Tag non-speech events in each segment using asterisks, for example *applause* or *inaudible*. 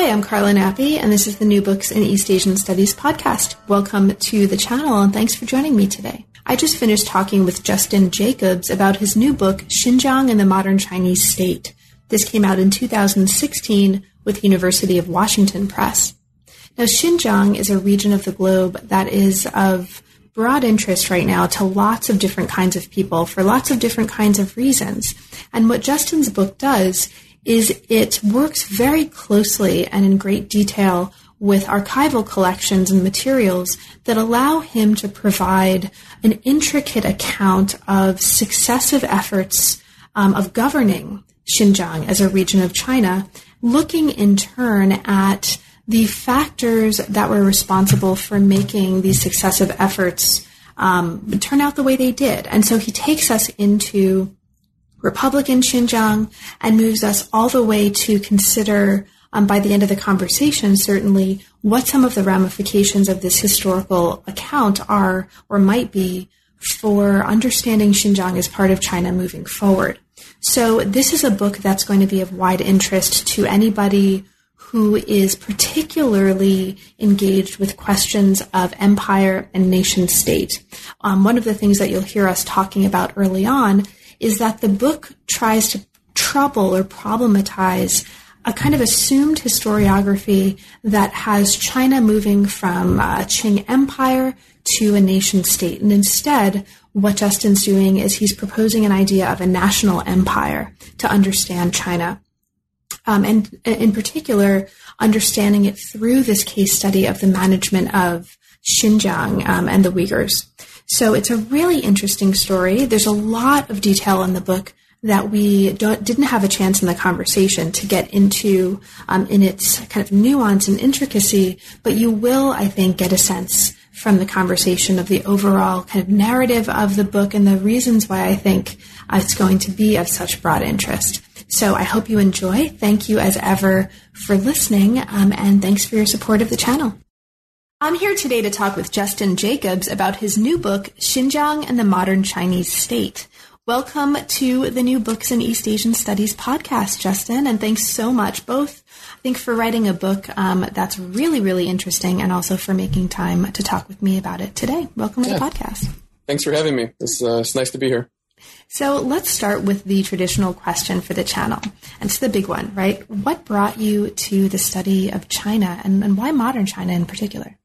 Hi, I'm Carla Nappi, and this is the New Books in East Asian Studies podcast. Welcome to the channel, and thanks for joining me today. I just finished talking with Justin Jacobs about his new book, Xinjiang and the Modern Chinese State. This came out in 2016 with University of Washington Press. Now, Xinjiang is a region of the globe that is of broad interest right now to lots of different kinds of people for lots of different kinds of reasons. And what Justin's book does is it works very closely and in great detail with archival collections and materials that allow him to provide an intricate account of successive efforts um, of governing Xinjiang as a region of China, looking in turn at the factors that were responsible for making these successive efforts um, turn out the way they did. And so he takes us into Republican Xinjiang and moves us all the way to consider, um, by the end of the conversation, certainly what some of the ramifications of this historical account are or might be for understanding Xinjiang as part of China moving forward. So this is a book that's going to be of wide interest to anybody who is particularly engaged with questions of empire and nation state. Um, one of the things that you'll hear us talking about early on is that the book tries to trouble or problematize a kind of assumed historiography that has China moving from a Qing Empire to a nation state. And instead, what Justin's doing is he's proposing an idea of a national empire to understand China. Um, and in particular, understanding it through this case study of the management of Xinjiang um, and the Uyghurs. So it's a really interesting story. There's a lot of detail in the book that we didn't have a chance in the conversation to get into um, in its kind of nuance and intricacy, but you will, I think, get a sense from the conversation of the overall kind of narrative of the book and the reasons why I think uh, it's going to be of such broad interest. So I hope you enjoy. Thank you as ever for listening, um, and thanks for your support of the channel. I'm here today to talk with Justin Jacobs about his new book, Xinjiang and the Modern Chinese State. Welcome to the new Books in East Asian Studies podcast, Justin, and thanks so much, both, I think, for writing a book um, that's really, really interesting and also for making time to talk with me about it today. Welcome yeah. to the podcast. Thanks for having me. It's, uh, it's nice to be here. So let's start with the traditional question for the channel. And it's the big one, right? What brought you to the study of China and, and why modern China in particular?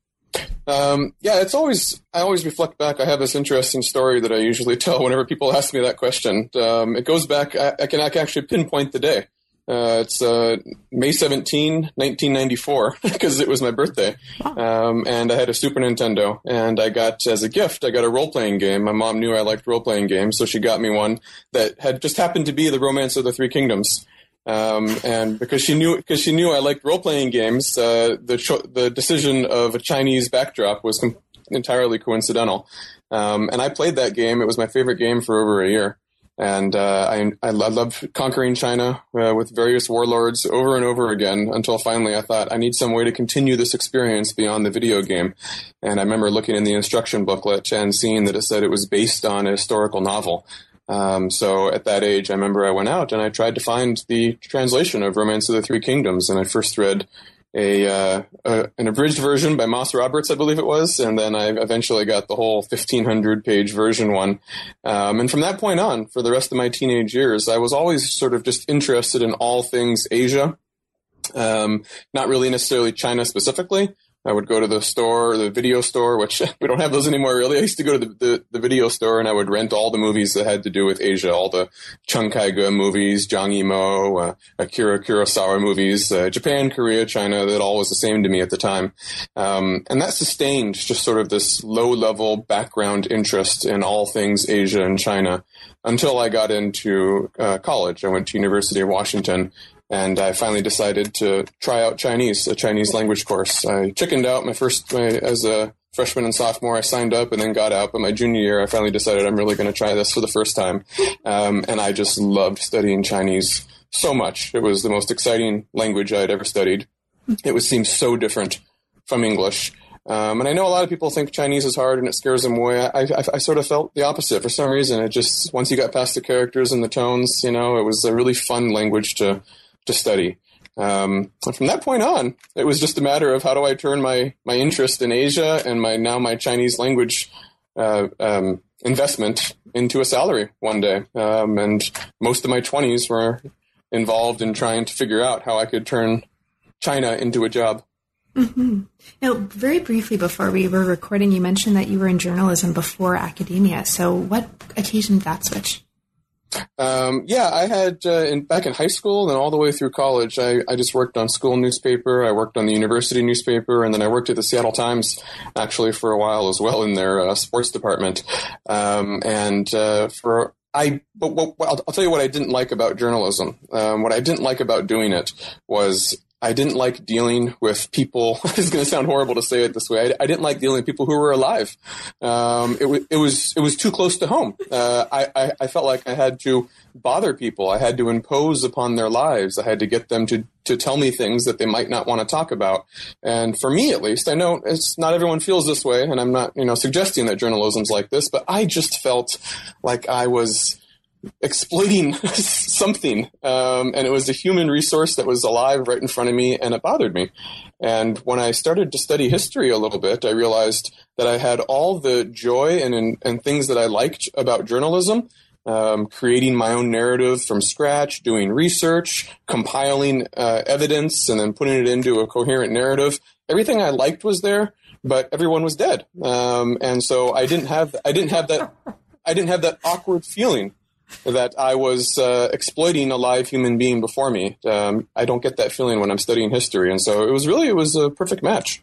Um, yeah, it's always I always reflect back. I have this interesting story that I usually *laughs* tell whenever people ask me that question. Um, it goes back. I, I, can, I can actually pinpoint the day. Uh, it's uh, May 17, 1994, because *laughs* it was my birthday. Um, and I had a Super Nintendo, and I got, as a gift, I got a role playing game. My mom knew I liked role playing games, so she got me one that had just happened to be the Romance of the Three Kingdoms. Um, and because she knew because she knew I liked role playing games, uh, the cho- the decision of a Chinese backdrop was com- entirely coincidental. Um, and I played that game; it was my favorite game for over a year. And uh, I I loved conquering China uh, with various warlords over and over again until finally I thought I need some way to continue this experience beyond the video game. And I remember looking in the instruction booklet and seeing that it said it was based on a historical novel. Um, so at that age, I remember I went out and I tried to find the translation of Romance of the Three Kingdoms, and I first read a, uh, a, an abridged version by Moss Roberts, I believe it was, and then I eventually got the whole 1500 page version one. Um, and from that point on, for the rest of my teenage years, I was always sort of just interested in all things Asia. Um, not really necessarily China specifically, I would go to the store, the video store, which *laughs* we don't have those anymore really. I used to go to the, the, the, video store and I would rent all the movies that had to do with Asia, all the Chen Kaige movies, Zhang Yimou, uh, Akira Kurosawa movies, uh, Japan, Korea, China, that all was the same to me at the time. Um, and that sustained just sort of this low level background interest in all things Asia and China until I got into uh, college. I went to University of Washington and I finally decided to try out Chinese, a Chinese language course. I chickened out my first my, as a freshman and sophomore. I signed up and then got out. But my junior year, I finally decided I'm really going to try this for the first time, um, and I just loved studying Chinese so much. It was the most exciting language I had ever studied. It was seems so different from English. Um, and I know a lot of people think Chinese is hard and it scares them away. I, I, I, sort of felt the opposite for some reason. It just once you got past the characters and the tones, you know, it was a really fun language to to study. Um, and from that point on, it was just a matter of how do I turn my my interest in Asia and my now my Chinese language uh, um, investment into a salary one day. Um, and most of my twenties were involved in trying to figure out how I could turn China into a job. Mm-hmm. Now, very briefly before we were recording, you mentioned that you were in journalism before academia. So, what occasioned that switch? Um, yeah, I had uh, in, back in high school and all the way through college. I, I just worked on school newspaper. I worked on the university newspaper, and then I worked at the Seattle Times actually for a while as well in their uh, sports department. Um, and uh, for I, but, I'll, I'll, tell you what I didn't like about journalism. Um, what I didn't like about doing it was I didn't like dealing with people. it's going to sound horrible to say it this way. I, I, didn't like dealing with people who were alive. Um, it, w- it was it was too close to home. Uh, I, I, I felt like I had to bother people. I had to impose upon their lives. I had to get them to to tell me things that they might not want to talk about. And for me, at least, I know it's not everyone feels this way, and I'm not you know suggesting that journalism's like this, but I just felt like I was exploiting *laughs* something. Um, and it was a human resource that was alive right in front of me, and it bothered me. And when I started to study history a little bit, I realized that I had all the joy and, and things that I liked about journalism. Um, creating my own narrative from scratch, doing research, compiling uh, evidence, and then putting it into a coherent narrative. Everything I liked was there, but everyone was dead, um, and so I didn't have I didn't have that I didn't have that awkward feeling that I was uh, exploiting a live human being before me. Um, I don't get that feeling when I'm studying history, and so it was really it was a perfect match.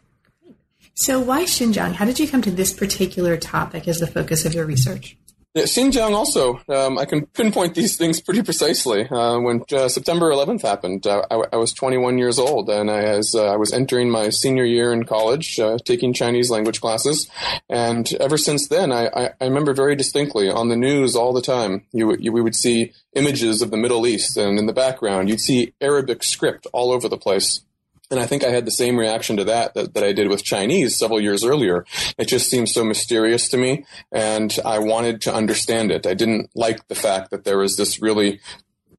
So why Xinjiang? How did you come to this particular topic as the focus of your research? Yeah, Xinjiang also, um, I can pinpoint these things pretty precisely. Uh, when uh, September 11th happened, uh, I, I, was 21 years old, and I, as, uh, I was entering my senior year in college, uh, taking Chinese language classes. And ever since then, I, I, I, remember very distinctly on the news all the time, you, you, we would see images of the Middle East, and in the background, you'd see Arabic script all over the place. And I think I had the same reaction to that, that, that I did with Chinese several years earlier. It just seemed so mysterious to me, and I wanted to understand it. I didn't like the fact that there was this really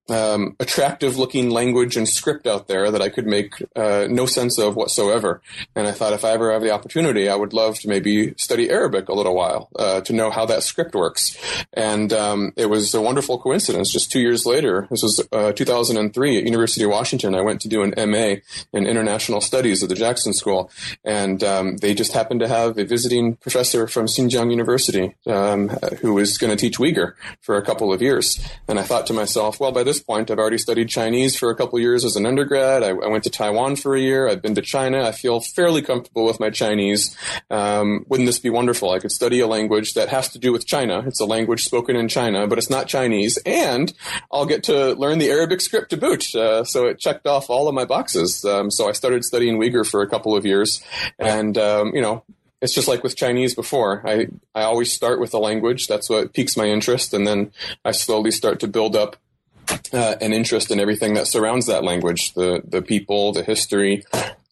um, attractive looking language and script out there that I could make uh, no sense of whatsoever. And I thought if I ever have the opportunity, I would love to maybe study Arabic a little while uh, to know how that script works. And um, it was a wonderful coincidence. Just two years later, this was uh, 2003 at University of Washington, I went to do an MA in International Studies at the Jackson School. And um, they just happened to have a visiting professor from Xinjiang University um, who was going to teach Uyghur for a couple of years. And I thought to myself, well, by this this point, I've already studied Chinese for a couple years as an undergrad. I, I, went to Taiwan for a year. I've been to China. I feel fairly comfortable with my Chinese. Um, wouldn't this be wonderful? I could study a language that has to do with China. It's a language spoken in China, but it's not Chinese. And I'll get to learn the Arabic script to boot. Uh, so it checked off all of my boxes. Um, so I started studying Uyghur for a couple of years. And, um, you know, it's just like with Chinese before. I, I always start with a language. That's what piques my interest. And then I slowly start to build up uh, an interest in everything that surrounds that language the the people the history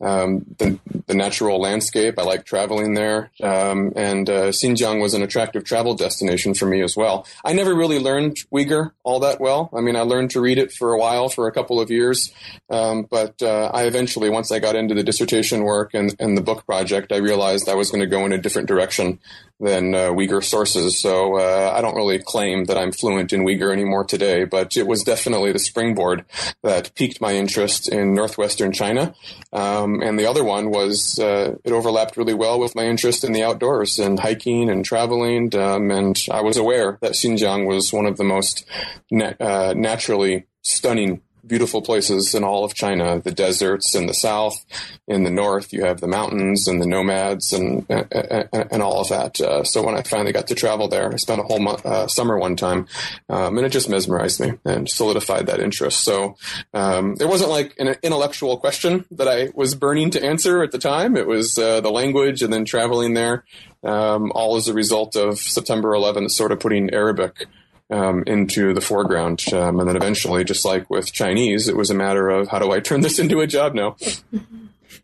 um, the, the natural landscape. I like traveling there. Um, and uh, Xinjiang was an attractive travel destination for me as well. I never really learned Uyghur all that well. I mean, I learned to read it for a while, for a couple of years. Um, but uh, I eventually, once I got into the dissertation work and, and the book project, I realized I was going to go in a different direction than uh, Uyghur sources. So uh, I don't really claim that I'm fluent in Uyghur anymore today, but it was definitely the springboard that piqued my interest in northwestern China. Um, and the other one was uh, it overlapped really well with my interest in the outdoors and hiking and traveling. Um, and I was aware that Xinjiang was one of the most na- uh, naturally stunning beautiful places in all of China, the deserts in the south, in the north, you have the mountains and the nomads and, and, and all of that. Uh, so when I finally got to travel there, I spent a whole month, uh, summer one time, um, and it just mesmerized me and solidified that interest. So um, it wasn't like an intellectual question that I was burning to answer at the time. It was uh, the language and then traveling there, um, all as a result of September 11th, sort of putting Arabic um, into the foreground. Um, and then eventually, just like with Chinese, it was a matter of how do I turn this *laughs* into a job now?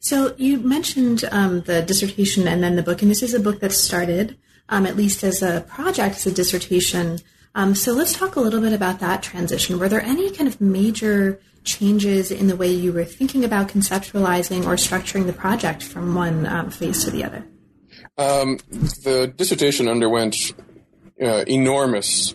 So you mentioned um, the dissertation and then the book, and this is a book that started, um, at least as a project, as a dissertation. Um, so let's talk a little bit about that transition. Were there any kind of major changes in the way you were thinking about conceptualizing or structuring the project from one um, phase to the other? the dissertation underwent uh, enormous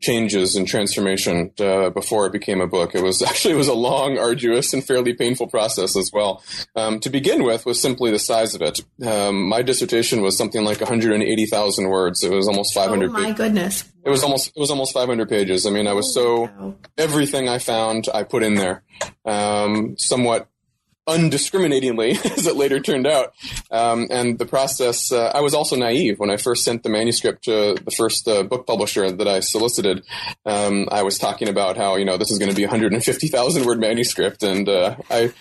changes and transformation uh, before it became a book. It was *laughs* actually it was a long, arduous, and fairly painful process as well. Um, to begin with, was simply the size of it. Um, my dissertation was something like 180,000 words. It was almost 500. Oh my goodness! It was almost it was almost 500 pages. I mean, I was so everything I found I put in there. Um, somewhat undiscriminatingly, *laughs* as it later turned out. Um, and the process, uh, I was also naive when I first sent the manuscript to the first uh, book publisher that I solicited. Um, I was talking about how you know this is going to be a 150,000 word manuscript, and uh, I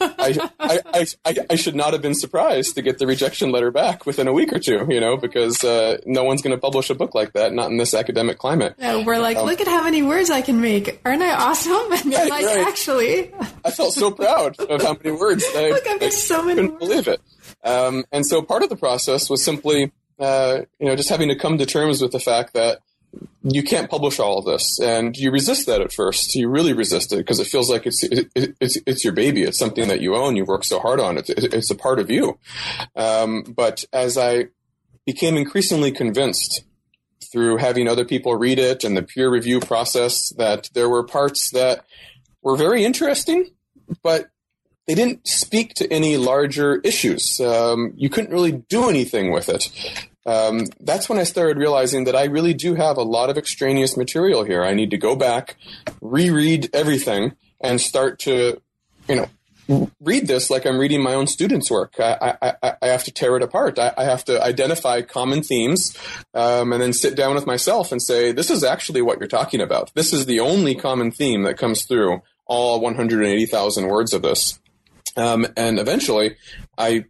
I, I, I, I, should not have been surprised to get the rejection letter back within a week or two, you know, because uh, no one's going to publish a book like that, not in this academic climate. Yeah, we're like, um, look at how many words I can make. Aren't I awesome? *laughs* And right, like, right. actually. I felt so proud of how many words. I, look, I've got so many couldn't words. believe it. Um, and so part of the process was simply, uh, you know, just having to come to terms with the fact that you can't publish all of this and you resist that at first. You really resist it because it feels like it's it, it's it's your baby. It's something that you own. You work so hard on it's it's a part of you. Um, but as i became increasingly convinced through having other people read it and the peer review process that there were parts that were very interesting but they didn't speak to any larger issues. Um, you couldn't really do anything with it um, that's when I started realizing that I really do have a lot of extraneous material here. I need to go back, reread everything, and start to, you know, read this like I'm reading my own students' work. I, I, I have to tear it apart. I, I have to identify common themes um, and then sit down with myself and say, this is actually what you're talking about. This is the only common theme that comes through all 180,000 words of this. Um, and eventually, I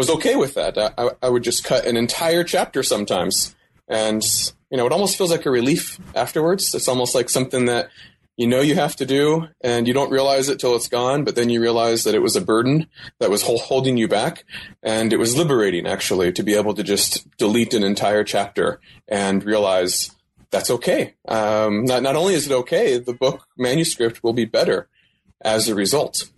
was okay with that. I, I would just cut an entire chapter sometimes, and you know, it almost feels like a relief afterwards. It's almost like something that you know you have to do, and you don't realize it till it's gone. But then you realize that it was a burden that was holding you back, and it was liberating actually to be able to just delete an entire chapter and realize that's okay. Um, not not only is it okay, the book manuscript will be better as a result.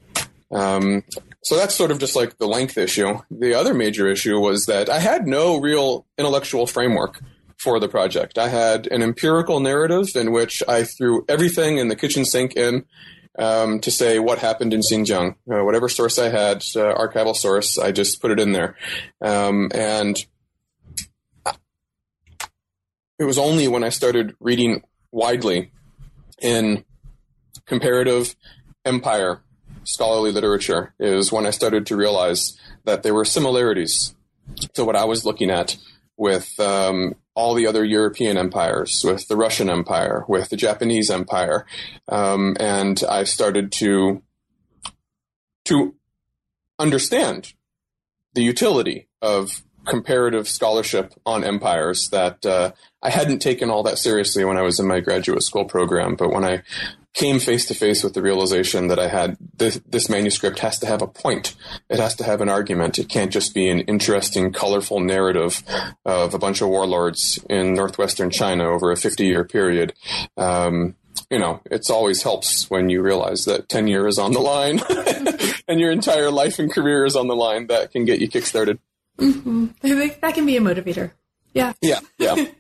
Um, so that's sort of just like the length issue. The other major issue was that I had no real intellectual framework for the project. I had an empirical narrative in which I threw everything in the kitchen sink in um, to say what happened in Xinjiang. Uh, whatever source I had, uh, archival source, I just put it in there. Um, and it was only when I started reading widely in comparative empire scholarly literature is when I started to realize that there were similarities to what I was looking at with um, all the other European empires, with the Russian Empire, with the Japanese Empire, um, and I started to to understand the utility of comparative scholarship on empires that uh, I hadn't taken all that seriously when I was in my graduate school program, but when I came face to face with the realization that I had this, this, manuscript has to have a point. It has to have an argument. It can't just be an interesting, colorful narrative of a bunch of warlords in northwestern China over a 50 year period. Um, you know, it always helps when you realize that tenure is on the line *laughs* and your entire life and career is on the line. That can get you kickstarted. Mm-hmm. That can be a motivator. Yeah. Yeah. Yeah. *laughs*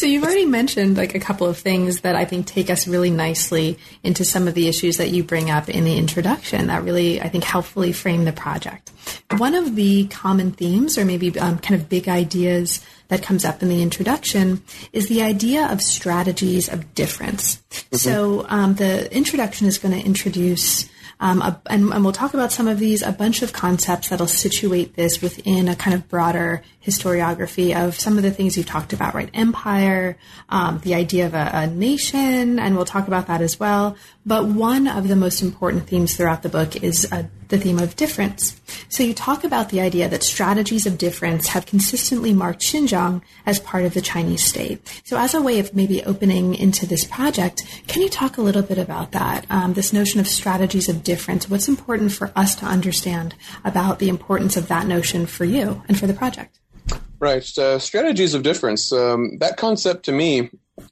So you've already mentioned like a couple of things that I think take us really nicely into some of the issues that you bring up in the introduction that really I think helpfully frame the project. One of the common themes or maybe um, kind of big ideas that comes up in the introduction is the idea of strategies of difference. Mm-hmm. So um, the introduction is going to introduce um, a, and, and, we'll talk about some of these, a bunch of concepts that'll situate this within a kind of broader historiography of some of the things you've talked about, right? Empire, um, the idea of a, a, nation, and we'll talk about that as well. But one of the most important themes throughout the book is uh, the theme of difference. So you talk about the idea that strategies of difference have consistently marked Xinjiang as part of the Chinese state. So as a way of maybe opening into this project, can you talk a little bit about that? Um, this notion of strategies of difference. What's important for us to understand about the importance of that notion for you and for the project? Right. Uh, strategies of difference. Um, that concept to me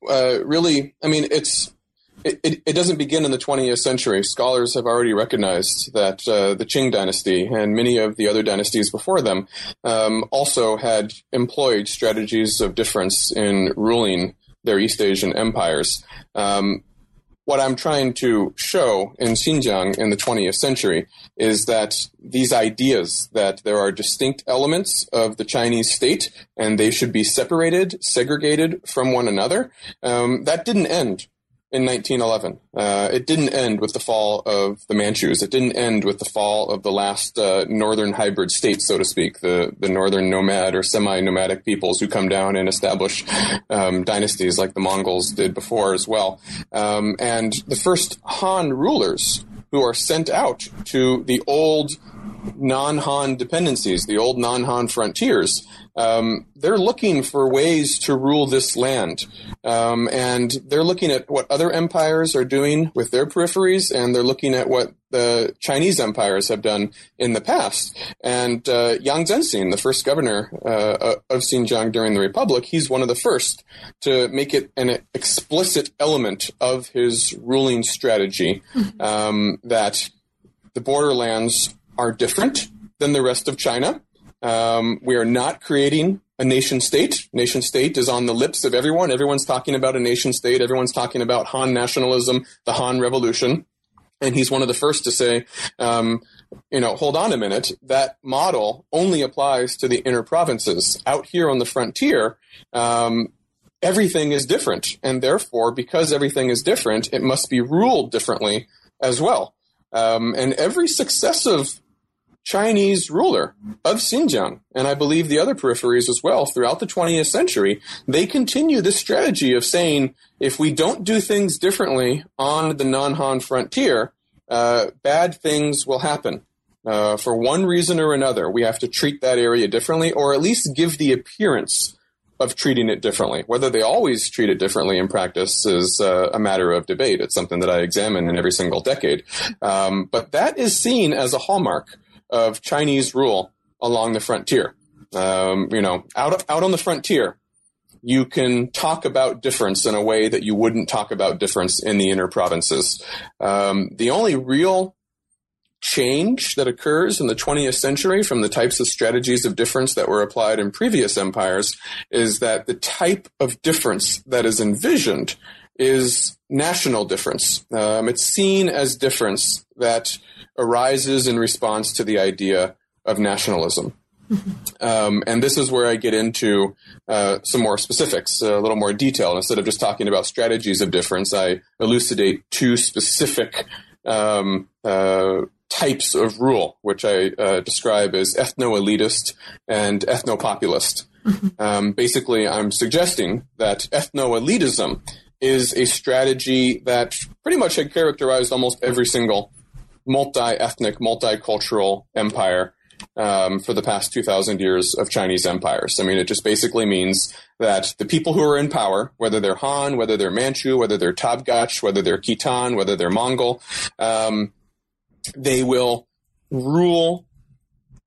uh, really, I mean, it's. It, it, doesn't begin in the 20th century. Scholars have already recognized that uh, the Qing dynasty and many of the other dynasties before them um, also had employed strategies of difference in ruling their East Asian empires. Um, what I'm trying to show in Xinjiang in the 20th century is that these ideas that there are distinct elements of the Chinese state and they should be separated, segregated from one another, um, that didn't end in 1911. Uh, it didn't end with the fall of the Manchus. It didn't end with the fall of the last uh, northern hybrid state, so to speak, the, the northern nomad or semi-nomadic peoples who come down and establish um, dynasties like the Mongols did before as well. Um, and the first Han rulers who are sent out to the old non-Han dependencies, the old non-Han frontiers, um, they're looking for ways to rule this land. Um, and they're looking at what other empires are doing with their peripheries, and they're looking at what the Chinese empires have done in the past. And uh, Yang Zengxin, the first governor uh, of Xinjiang during the Republic, he's one of the first to make it an explicit element of his ruling strategy mm-hmm. um, that the borderlands are different than the rest of China. Um, we are not creating a nation state. Nation state is on the lips of everyone. Everyone's talking about a nation state. Everyone's talking about Han nationalism, the Han Revolution. And he's one of the first to say, um, you know, hold on a minute. That model only applies to the inner provinces. Out here on the frontier, um, everything is different. And therefore, because everything is different, it must be ruled differently as well. Um, and every successive Chinese ruler of Xinjiang, and I believe the other peripheries as well throughout the 20th century, they continue this strategy of saying if we don't do things differently on the non Han frontier, uh, bad things will happen. Uh, for one reason or another, we have to treat that area differently, or at least give the appearance of treating it differently. Whether they always treat it differently in practice is uh, a matter of debate. It's something that I examine in every single decade. Um, but that is seen as a hallmark of Chinese rule along the frontier. Um, you know, out out on the frontier, you can talk about difference in a way that you wouldn't talk about difference in the inner provinces. Um, the only real change that occurs in the 20th century from the types of strategies of difference that were applied in previous empires is that the type of difference that is envisioned is national difference. Um, it's seen as difference that arises in response to the idea of nationalism. Um, and this is where I get into uh, some more specifics, a little more detail. Instead of just talking about strategies of difference, I elucidate two specific um, uh, types of rule, which I uh, describe as ethno elitist and ethno populist. Um, basically, I'm suggesting that ethno elitism is a strategy that pretty much had characterized almost every single multi-ethnic, multicultural empire um, for the past 2,000 years of Chinese empires. I mean, it just basically means that the people who are in power, whether they're Han, whether they're Manchu, whether they're Tabgach, whether they're Khitan, whether they're Mongol, um, they will rule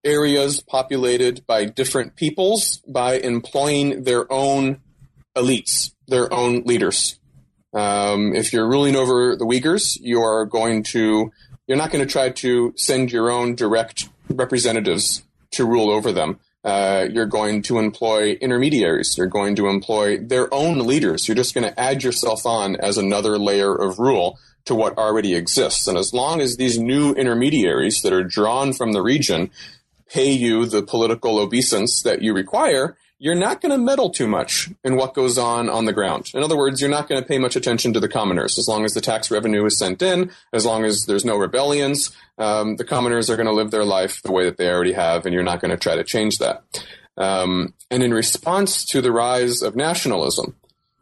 areas populated by different peoples by employing their own elites, their own leaders. Um, if you're ruling over the Uyghurs, you are going to you're not going to try to send your own direct representatives to rule over them. Uh, you're going to employ intermediaries. You're going to employ their own leaders. You're just going to add yourself on as another layer of rule to what already exists. And as long as these new intermediaries that are drawn from the region pay you the political obeisance that you require, you're not going to meddle too much in what goes on on the ground. In other words, you're not going to pay much attention to the commoners. As long as the tax revenue is sent in, as long as there's no rebellions, um, the commoners are going to live their life the way that they already have, and you're not going to try to change that. Um, and in response to the rise of nationalism,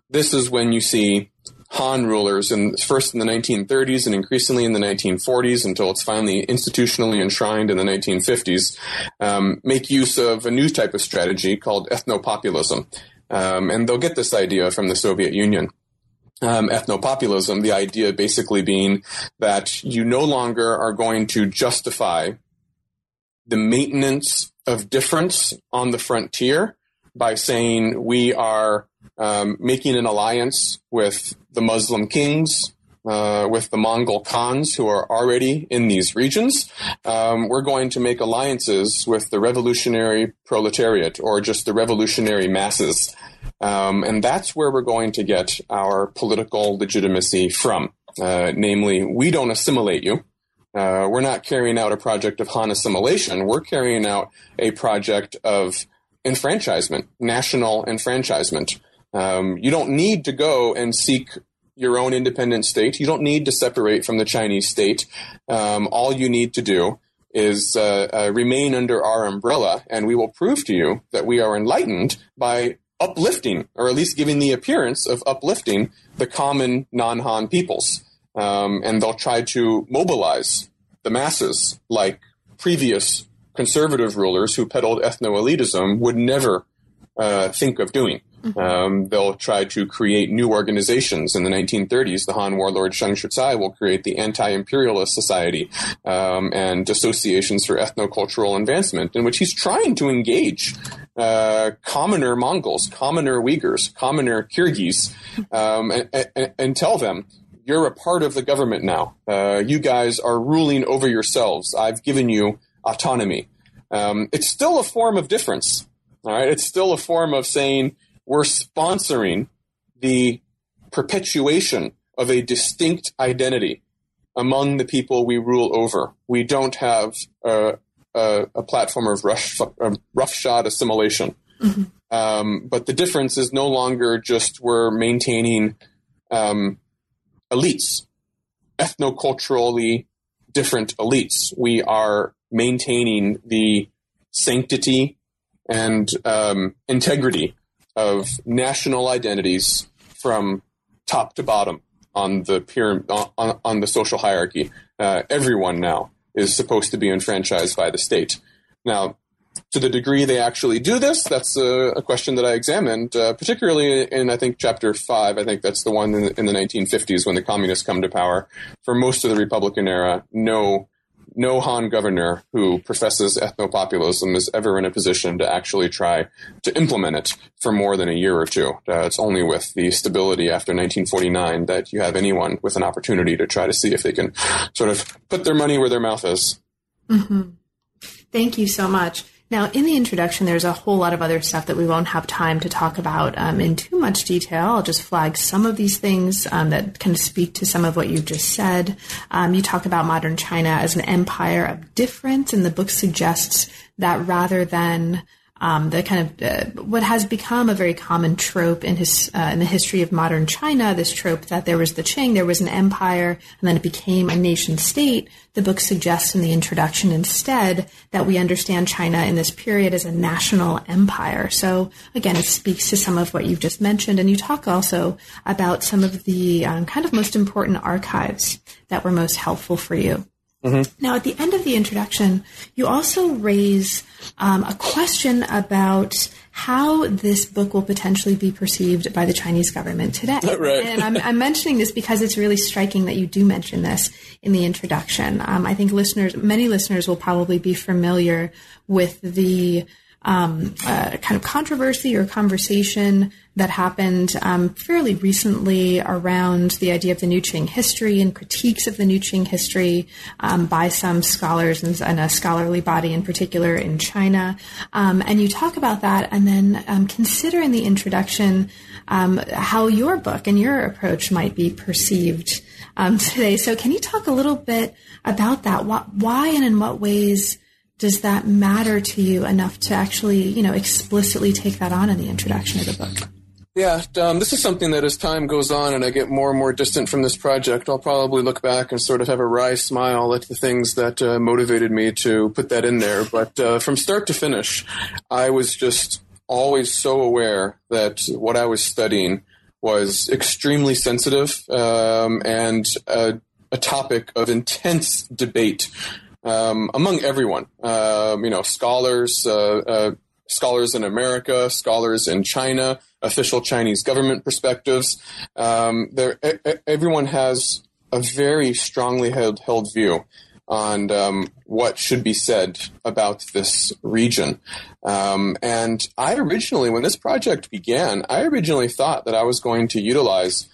this is when you see Han rulers, in, first in the 1930s and increasingly in the 1940s until it's finally institutionally enshrined in the 1950s, um, make use of a new type of strategy called ethnopopulism. Um, and they'll get this idea from the Soviet Union. Um, ethnopopulism, the idea basically being that you no longer are going to justify the maintenance of difference on the frontier by saying we are um, making an alliance with the Muslim kings, uh, with the Mongol Khans who are already in these regions. Um, we're going to make alliances with the revolutionary proletariat or just the revolutionary masses. Um, and that's where we're going to get our political legitimacy from. Uh, namely, we don't assimilate you. Uh, we're not carrying out a project of Han assimilation. We're carrying out a project of enfranchisement, national enfranchisement. Um, you don't need to go and seek your own independent state. You don't need to separate from the Chinese state. Um, all you need to do is uh, uh, remain under our umbrella, and we will prove to you that we are enlightened by uplifting, or at least giving the appearance of uplifting, the common non Han peoples. Um, and they'll try to mobilize the masses like previous conservative rulers who peddled ethno elitism would never uh, think of doing. Mm-hmm. Um, they'll try to create new organizations. In the 1930s, the Han warlord Sheng Shicai will create the Anti-Imperialist Society um, and associations for ethnocultural advancement, in which he's trying to engage uh, commoner Mongols, commoner Uyghurs, commoner Kyrgyz, um, and, and, and, tell them. You're a part of the government now. Uh, you guys are ruling over yourselves. I've given you autonomy. Um, it's still a form of difference. All right. It's still a form of saying, we're sponsoring the perpetuation of a distinct identity among the people we rule over. We don't have a, a, a platform of rough, roughshod assimilation. Mm-hmm. Um, but the difference is no longer just we're maintaining um, elites, ethnoculturally different elites. We are maintaining the sanctity and um, integrity of national identities from top to bottom on the pyramid on, on the social hierarchy. Uh, everyone now is supposed to be enfranchised by the state. Now, to the degree they actually do this, that's a, a question that I examined, uh, particularly in, I think, chapter five. I think that's the one in the, in the 1950s when the communists come to power. For most of the Republican era, no no Han governor who professes ethnopopulism is ever in a position to actually try to implement it for more than a year or two. Uh, it's only with the stability after 1949 that you have anyone with an opportunity to try to see if they can sort of put their money where their mouth is. Mm-hmm. Thank you so much. Now, in the introduction, there's a whole lot of other stuff that we won't have time to talk about um, in too much detail. I'll just flag some of these things um, that kind of speak to some of what you've just said. Um, you talk about modern China as an empire of difference, and the book suggests that rather than um, the kind of uh, what has become a very common trope in his uh, in the history of modern China. This trope that there was the Qing, there was an empire, and then it became a nation state. The book suggests in the introduction instead that we understand China in this period as a national empire. So again, it speaks to some of what you've just mentioned, and you talk also about some of the um, kind of most important archives that were most helpful for you. Mm-hmm. Now, at the end of the introduction, you also raise um, a question about how this book will potentially be perceived by the Chinese government today. *laughs* Right. And I'm, I'm, mentioning this because it's really striking that you do mention this in the introduction. Um, I think listeners, many listeners will probably be familiar with the um, uh, kind of controversy or conversation that happened um, fairly recently around the idea of the new Qing history and critiques of the new Qing history um, by some scholars and, and, a scholarly body in particular in China. Um, and you talk about that, and then um, consider in the introduction um, how your book and your approach might be perceived um, today. So, can you talk a little bit about that? Why and in what ways? does that matter to you enough to actually, you know, explicitly take that on in the introduction of the book? Yeah, um, this is something that as time goes on and I get more and more distant from this project, I'll probably look back and sort of have a wry smile at the things that uh, motivated me to put that in there. But uh, from start to finish, I was just always so aware that what I was studying was extremely sensitive um, and a, a topic of intense debate um, among everyone. Um, you know, scholars, uh, uh, scholars in America, scholars in China, official Chinese government perspectives. Um, there, everyone has a very strongly held, held view on um, what should be said about this region. Um, and I originally, when this project began, I originally thought that I was going to utilize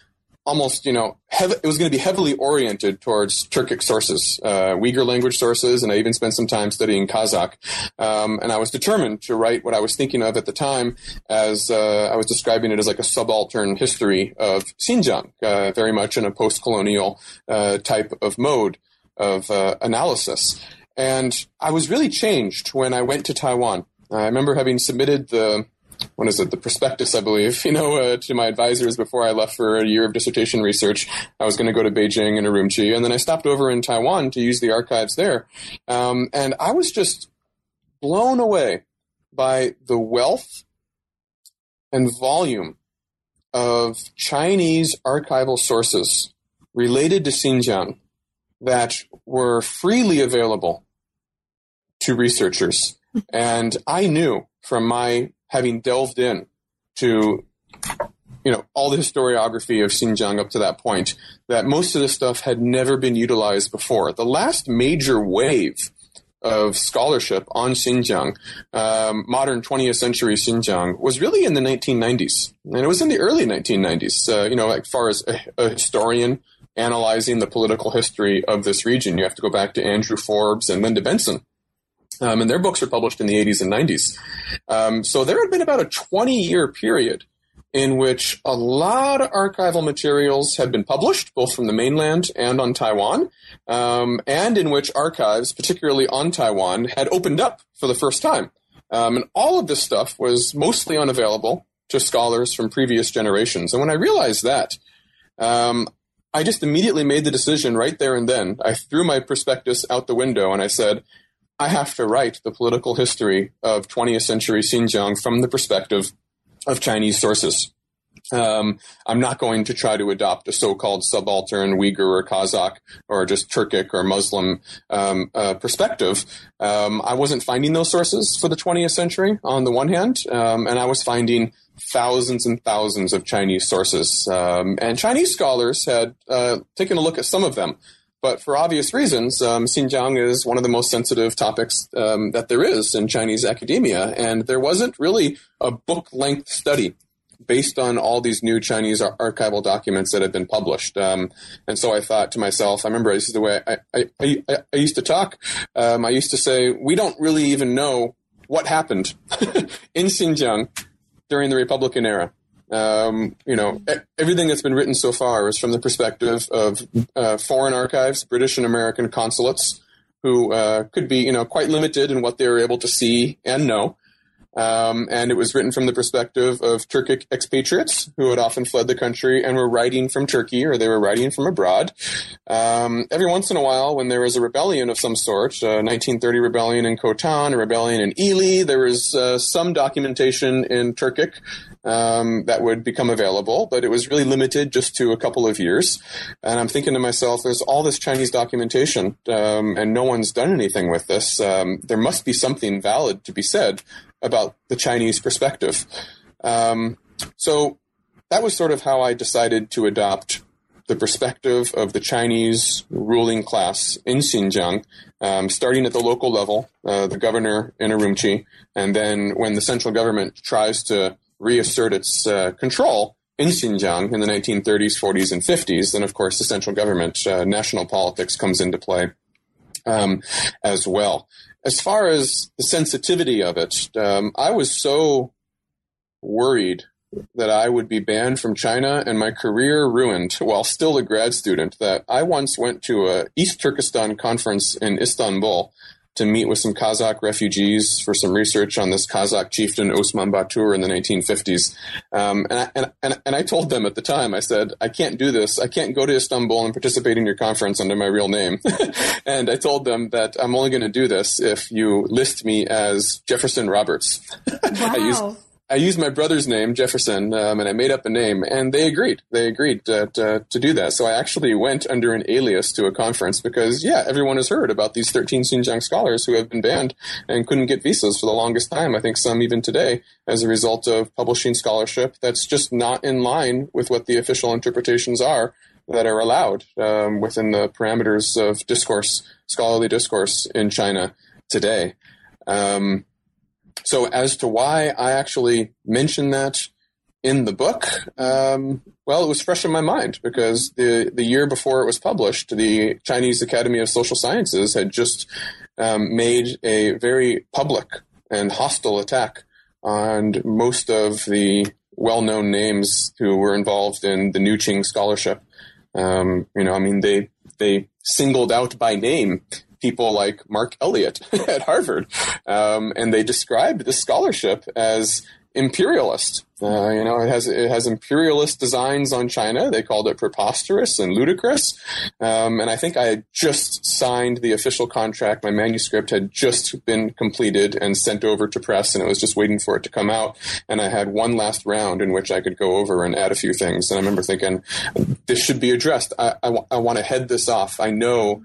almost, you know, hev- it was going to be heavily oriented towards Turkic sources, uh, Uyghur language sources, and I even spent some time studying Kazakh. Um, and I was determined to write what I was thinking of at the time as uh, I was describing it as like a subaltern history of Xinjiang, uh, very much in a post-colonial uh, type of mode of uh, analysis. And I was really changed when I went to Taiwan. I remember having submitted the what is it, the prospectus, I believe, *laughs* you know, uh, to my advisors before I left for a year of dissertation research. I was going to go to Beijing and Urumqi, and then I stopped over in Taiwan to use the archives there. Um, and I was just blown away by the wealth and volume of Chinese archival sources related to Xinjiang that were freely available to researchers. *laughs* And I knew from my having delved in to you know all the historiography of Xinjiang up to that point that most of this stuff had never been utilized before. The last major wave of scholarship on Xinjiang, um, modern 20th century Xinjiang, was really in the 1990s, and it was in the early 1990s. Uh, you know, as far as a, a historian analyzing the political history of this region, you have to go back to Andrew Forbes and Linda Benson um, and their books are published in the 80s and 90s. Um, so there had been about a 20 year period in which a lot of archival materials had been published, both from the mainland and on Taiwan, um, and in which archives, particularly on Taiwan, had opened up for the first time. Um, and all of this stuff was mostly unavailable to scholars from previous generations. And when I realized that, um, I just immediately made the decision right there and then. I threw my prospectus out the window and I said, I have to write the political history of 20th century Xinjiang from the perspective of Chinese sources. Um, I'm not going to try to adopt a so-called subaltern Uyghur or Kazakh or just Turkic or Muslim um, uh, perspective. Um, I wasn't finding those sources for the 20th century on the one hand, um, and I was finding thousands and thousands of Chinese sources. Um, and Chinese scholars had uh, taken a look at some of them. But for obvious reasons, um, Xinjiang is one of the most sensitive topics um, that there is in Chinese academia, and there wasn't really a book length study based on all these new Chinese ar- archival documents that have been published. Um, and so I thought to myself, I remember this is the way I, I, I, I used to talk. Um, I used to say, we don't really even know what happened *laughs* in Xinjiang during the Republican era. Um, you know, everything that's been written so far is from the perspective of uh, foreign archives, British and American consulates, who uh, could be, you know, quite limited in what they were able to see and know. Um, and it was written from the perspective of Turkic expatriates who had often fled the country and were writing from Turkey or they were writing from abroad. Um, every once in a while, when there was a rebellion of some sort, a 1930 rebellion in Khotan, a rebellion in Ili, there was uh, some documentation in Turkic um, that would become available, but it was really limited just to a couple of years. And I'm thinking to myself, there's all this Chinese documentation, um, and no one's done anything with this. Um, there must be something valid to be said about the Chinese perspective. Um, so that was sort of how I decided to adopt the perspective of the Chinese ruling class in Xinjiang, um, starting at the local level, uh, the governor in Urumqi, and then when the central government tries to reassert its uh, control in Xinjiang in the 1930s, 40s, and 50s, then of course the central government, uh, national politics comes into play um, as well. As far as the sensitivity of it, um, I was so worried that I would be banned from China and my career ruined *laughs* while still a grad student that I once went to a East Turkestan conference in Istanbul to meet with some Kazakh refugees for some research on this Kazakh chieftain Osman Batur in the 1950s. Um, and, I, and, and, and I told them at the time, I said, I can't do this. I can't go to Istanbul and participate in your conference under my real name. *laughs* and I told them that I'm only going to do this if you list me as Jefferson Roberts. Wow. *laughs* I used my brother's name, Jefferson, um, and I made up a name, and they agreed. They agreed to, to, to, do that. So I actually went under an alias to a conference because, yeah, everyone has heard about these 13 Xinjiang scholars who have been banned and couldn't get visas for the longest time. I think some even today, as a result of publishing scholarship that's just not in line with what the official interpretations are that are allowed um, within the parameters of discourse, scholarly discourse in China today. Um, so as to why I actually mentioned that in the book, um, well, it was fresh in my mind because the the year before it was published, the Chinese Academy of Social Sciences had just um, made a very public and hostile attack on most of the well-known names who were involved in the New Qing scholarship. Um, you know, I mean, they they singled out by name people like Mark Elliott *laughs* at Harvard, um, and they described this scholarship as imperialist. Uh, you know, it has it has imperialist designs on China. They called it preposterous and ludicrous. Um, and I think I had just signed the official contract. My manuscript had just been completed and sent over to press, and it was just waiting for it to come out. And I had one last round in which I could go over and add a few things. And I remember thinking, this should be addressed. I, I, w- I want to head this off. I know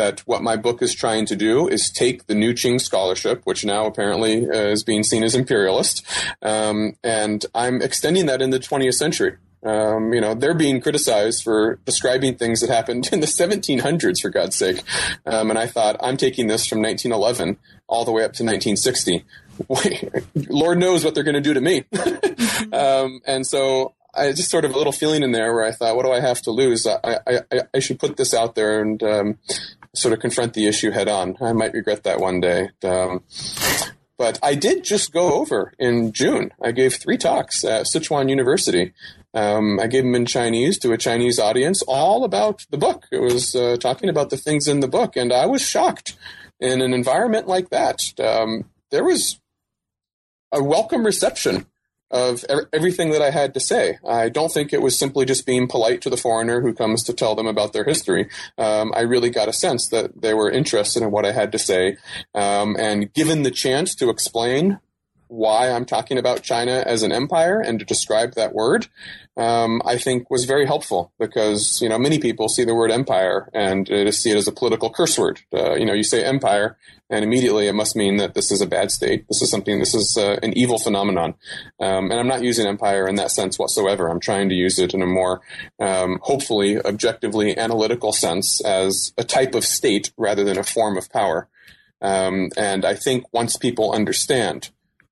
that what my book is trying to do is take the New Qing scholarship, which now apparently uh, is being seen as imperialist, um, and I'm extending that in the 20th century. Um, you know, they're being criticized for describing things that happened in the 1700s, for God's sake. Um, and I thought, I'm taking this from 1911 all the way up to 1960. *laughs* Lord knows what they're going to do to me. *laughs* um, and so I just sort of a little feeling in there where I thought, what do I have to lose? I, I, I should put this out there and um, sort of confront the issue head on. I might regret that one day. Um, but I did just go over in June. I gave three talks at Sichuan University. Um, I gave them in Chinese to a Chinese audience, all about the book. It was uh, talking about the things in the book, and I was shocked. In an environment like that, um, there was a welcome reception of everything that I had to say. I don't think it was simply just being polite to the foreigner who comes to tell them about their history. Um, I really got a sense that they were interested in what I had to say. Um, and given the chance to explain why I'm talking about China as an empire and to describe that word, um, I think was very helpful because you know many people see the word empire and just see it as a political curse word. Uh, you know, you say empire, and immediately it must mean that this is a bad state. This is something. This is uh, an evil phenomenon. Um, and I'm not using empire in that sense whatsoever. I'm trying to use it in a more um, hopefully objectively analytical sense as a type of state rather than a form of power. Um, and I think once people understand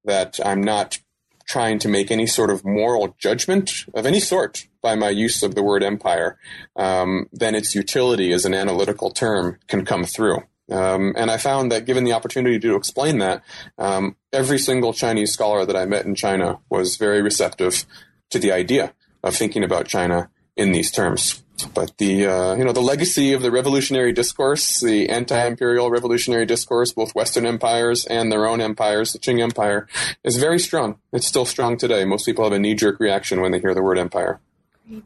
that I'm not trying to make any sort of moral judgment of any sort by my use of the word empire, um, then its utility as an analytical term can come through. Um, and I found that given the opportunity to explain that, um, every single Chinese scholar that I met in China was very receptive to the idea of thinking about China in these terms. But the uh, you know the legacy of the revolutionary discourse, the anti-imperial revolutionary discourse, both Western empires and their own empires, the Qing Empire, is very strong. It's still strong today. Most people have a knee-jerk reaction when they hear the word empire. Great.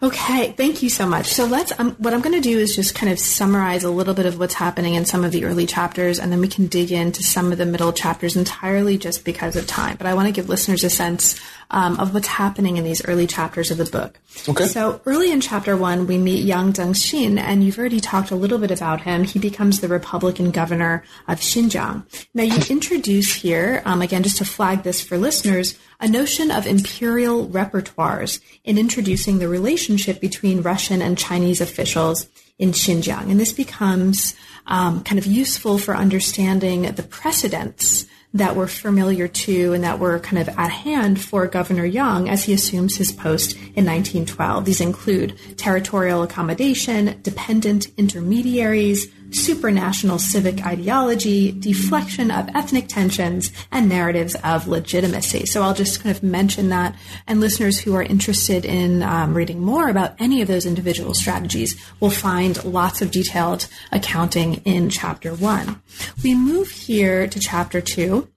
Okay, thank you so much. So let's. Um, what I'm going to do is just kind of summarize a little bit of what's happening in some of the early chapters, and then we can dig into some of the middle chapters entirely just because of time. But I want to give listeners a sense um, of what's happening in these early chapters of the book. Okay. So early in chapter one, we meet Yang Zengxin, and you've already talked a little bit about him. He becomes the Republican governor of Xinjiang. Now you *laughs* introduce here, um, again, just to flag this for listeners, a notion of imperial repertoires in introducing the relationship between Russian and Chinese officials in Xinjiang. And this becomes um, kind of useful for understanding the precedents that were familiar to and that were kind of at hand for Governor Yang as he assumes his post in 1912. These include territorial accommodation, dependent intermediaries, supranational civic ideology, deflection of ethnic tensions, and narratives of legitimacy. So I'll just kind of mention that, and listeners who are interested in um, reading more about any of those individual strategies will find lots of detailed accounting in chapter one. We move here to chapter two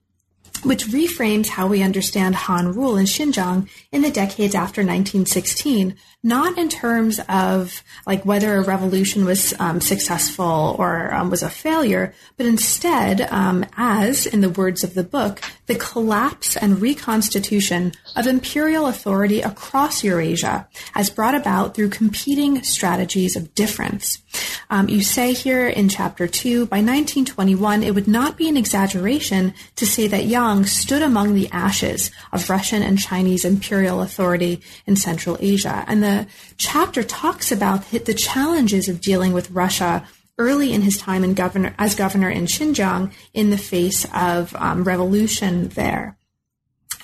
which reframes how we understand Han rule in Xinjiang in the decades after 1916, not in terms of like whether a revolution was um, successful or um, was a failure, but instead um, as, in the words of the book, the collapse and reconstitution of imperial authority across Eurasia, as brought about through competing strategies of difference. Um, you say here in chapter two, by 1921, it would not be an exaggeration to say that Yang stood among the ashes of Russian and Chinese imperial authority in Central Asia. And the chapter talks about the challenges of dealing with Russia early in his time in governor, as governor in Xinjiang in the face of um, revolution there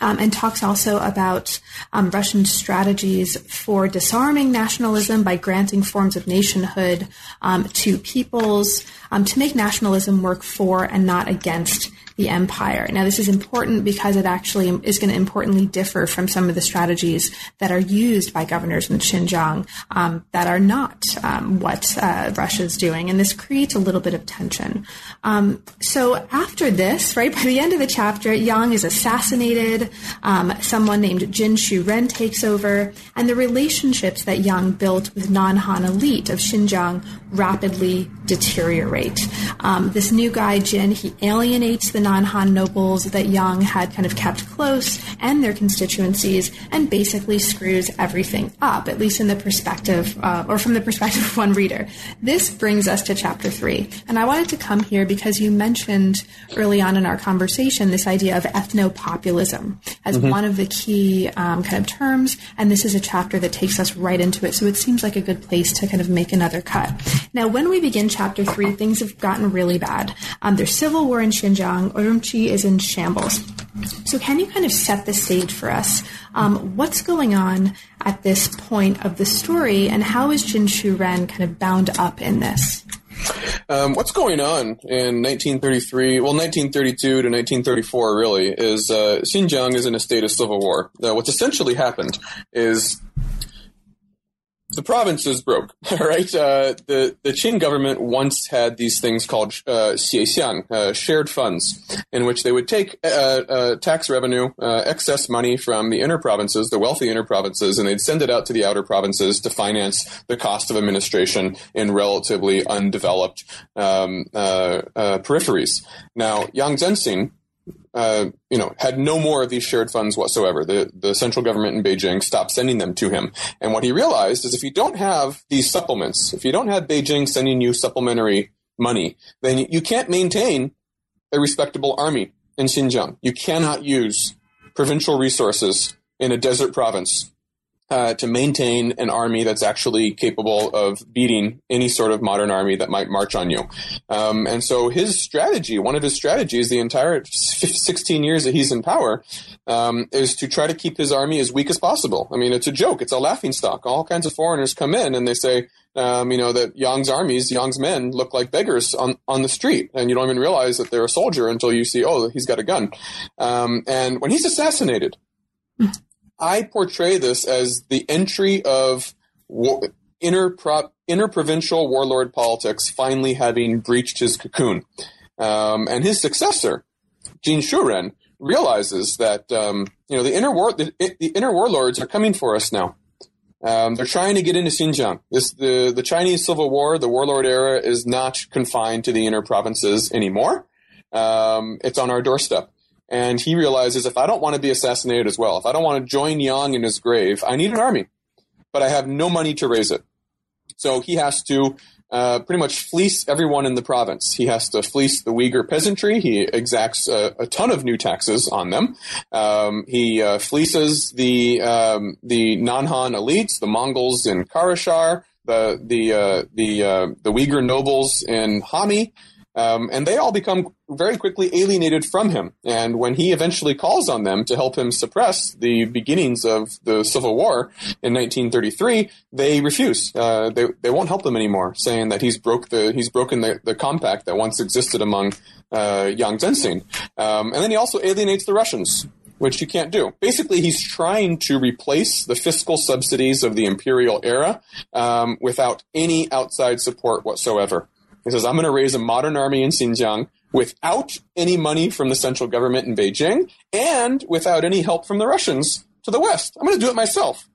um, and talks also about um, Russian strategies for disarming nationalism by granting forms of nationhood um, to peoples um, to make nationalism work for and not against the empire. Now, this is important because it actually is going to importantly differ from some of the strategies that are used by governors in Xinjiang um, that are not um, what uh, Russia is doing, and this creates a little bit of tension. Um, so, after this, right by the end of the chapter, Yang is assassinated. Um, someone named Jin Shu-ren takes over, and the relationships that Yang built with non-Han elite of Xinjiang rapidly deteriorate. Um, this new guy, Jin, he alienates the non-Han nobles that Yang had kind of kept close and their constituencies, and basically screws everything up, at least in the perspective, uh, or from the perspective of one reader. This brings us to chapter three, and I wanted to come here because you mentioned early on in our conversation this idea of ethnopopulism as mm-hmm. one of the key um, kind of terms, and this is a chapter that takes us right into it. So it seems like a good place to kind of make another cut. Now, when we begin chapter three, things have gotten really bad. Um, there's civil war in Xinjiang. Urumqi is in shambles. So, can you kind of set the stage for us? Um, what's going on at this point of the story, and how is Jin Shu Ren kind of bound up in this? Um, what's going on in 1933, well, 1932 to 1934, really, is uh, Xinjiang is in a state of civil war. Uh, what's essentially happened is the provinces broke, *laughs* right? Uh, the the Qing government once had these things called uh, uh, shared funds, in which they would take uh, uh, tax revenue, uh, excess money from the inner provinces, the wealthy inner provinces, and they'd send it out to the outer provinces to finance the cost of administration in relatively undeveloped um, peripheries. Now, Yang Zengxin, uh, you know, had no more of these shared funds whatsoever. The the central government in Beijing stopped sending them to him. And what he realized is if you don't have these supplements, if you don't have Beijing sending you supplementary money, then you can't maintain a respectable army in Xinjiang. You cannot use provincial resources in a desert province uh, to maintain an army that's actually capable of beating any sort of modern army that might march on you. Um, and so his strategy, one of his strategies, the entire *laughs* 16 years that he's in power, um, is to try to keep his army as weak as possible. I mean, it's a joke. It's a laughing stock. All kinds of foreigners come in and they say, um, you know, that Yang's armies, Yang's men look like beggars on, on the street. And you don't even realize that they're a soldier until you see, oh, he's got a gun. Um, and when he's assassinated, I portray this as the entry of war, interprovincial warlord politics finally having breached his cocoon. Um, and his successor, Jin Shu-ren, realizes that um, you know the inner war the, the, inner warlords are coming for us now. Um, they're trying to get into Xinjiang. This the the Chinese Civil War, the warlord era, is not confined to the inner provinces anymore. Um, it's on our doorstep. And he realizes if I don't want to be assassinated as well, if I don't want to join Yang in his grave, I need an army, but I have no money to raise it. So he has to uh, pretty much fleece everyone in the province. He has to fleece the Uyghur peasantry. He exacts a, a ton of new taxes on them. Um, he uh, fleeces the um, the non-Han elites, the Mongols in Karashar, the the uh, the uh, the Uyghur nobles in Hami. Um, and they all become very quickly alienated from him. And when he eventually calls on them to help him suppress the beginnings of the Civil War in 1933, they refuse. Uh, they, they won't help them anymore, saying that he's broke the he's broken the, the compact that once existed among uh, Yang Zengxin. Um, and then he also alienates the Russians. Which you can't do. Basically, he's trying to replace the fiscal subsidies of the imperial era um, without any outside support whatsoever. He says, I'm going to raise a modern army in Xinjiang without any money from the central government in Beijing and without any help from the Russians to the west. I'm going to do it myself.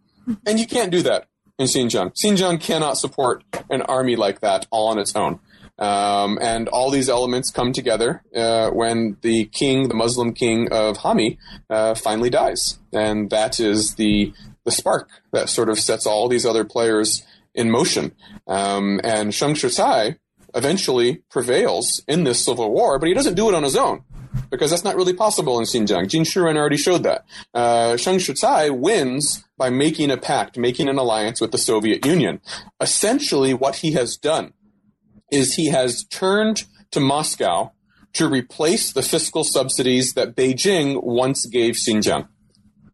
And you can't do that in Xinjiang. Xinjiang cannot support an army like that all on its own. Um, and all these elements come together uh, when the king, the Muslim king of Hami, uh, finally dies, and that is the the spark that sort of sets all these other players in motion. Um, and Sheng Shicai eventually prevails in this civil war, but he doesn't do it on his own because that's not really possible in Xinjiang. Jin Shuren already showed that. Uh, Sheng Shicai wins by making a pact, making an alliance with the Soviet Union. Essentially, what he has done is he has turned to Moscow to replace the fiscal subsidies that Beijing once gave Xinjiang.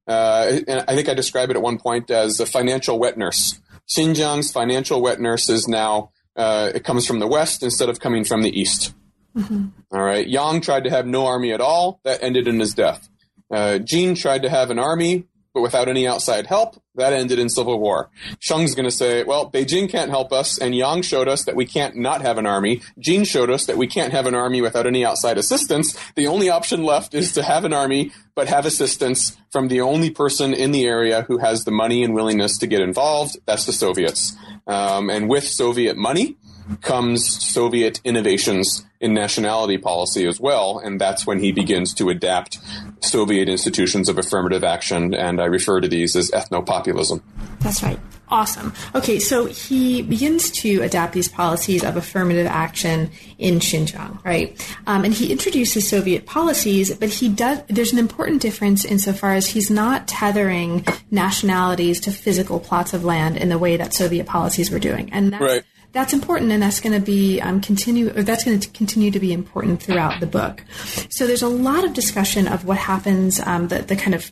Uh, and I think I described it at one point as a financial wet nurse. Xinjiang's financial wet nurse is now uh, it comes from the west instead of coming from the east. Mm-hmm. All right. Yang tried to have no army at all. That ended in his death. Uh, Jin tried to have an army, but without any outside help. That ended in civil war. Sheng's going to say, well, Beijing can't help us, and Yang showed us that we can't not have an army. Jin showed us that we can't have an army without any outside assistance. The only option left is to have an army, but have assistance from the only person in the area who has the money and willingness to get involved. That's the Soviets. Um, and with Soviet money comes Soviet innovations in nationality policy as well, and that's when he begins to adapt Soviet institutions of affirmative action, and I refer to these as ethnopopulism. That's right. Awesome. Okay, so he begins to adapt these policies of affirmative action in Xinjiang, right? Um, and he introduces Soviet policies, but he does. There's an important difference insofar as he's not tethering nationalities to physical plots of land in the way that Soviet policies were doing, and that's, right. That's important, and that's going to be um, continue. Or that's going to continue to be important throughout the book. So there's a lot of discussion of what happens, um, the the kind of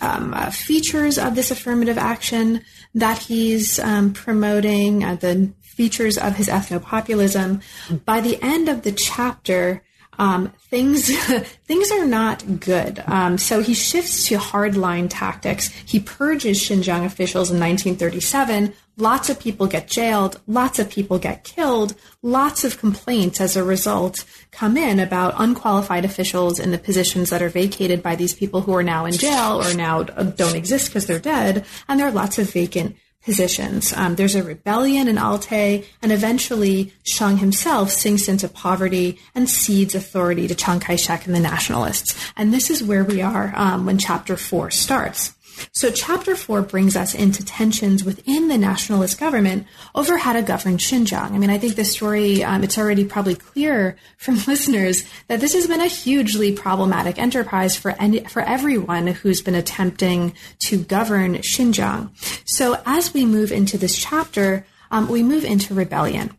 um, uh, features of this affirmative action that he's um, promoting, uh, the features of his ethnopopulism. By the end of the chapter, um, things *laughs* things are not good. Um, so he shifts to hardline tactics. He purges Xinjiang officials in 1937. Lots of people get jailed. Lots of people get killed. Lots of complaints as a result come in about unqualified officials in the positions that are vacated by these people who are now in jail or now don't exist because they're dead. And there are lots of vacant positions. Um, there's a rebellion in Altai, and eventually Sheng himself sinks into poverty and cedes authority to Chiang Kai-shek and the nationalists. And this is where we are um, when chapter four starts. So chapter four brings us into tensions within the nationalist government over how to govern Xinjiang. I mean, I think the story, um, it's already probably clear from *laughs* listeners that this has been a hugely problematic enterprise for any, for everyone who's been attempting to govern Xinjiang. So as we move into this chapter, um, we move into rebellion.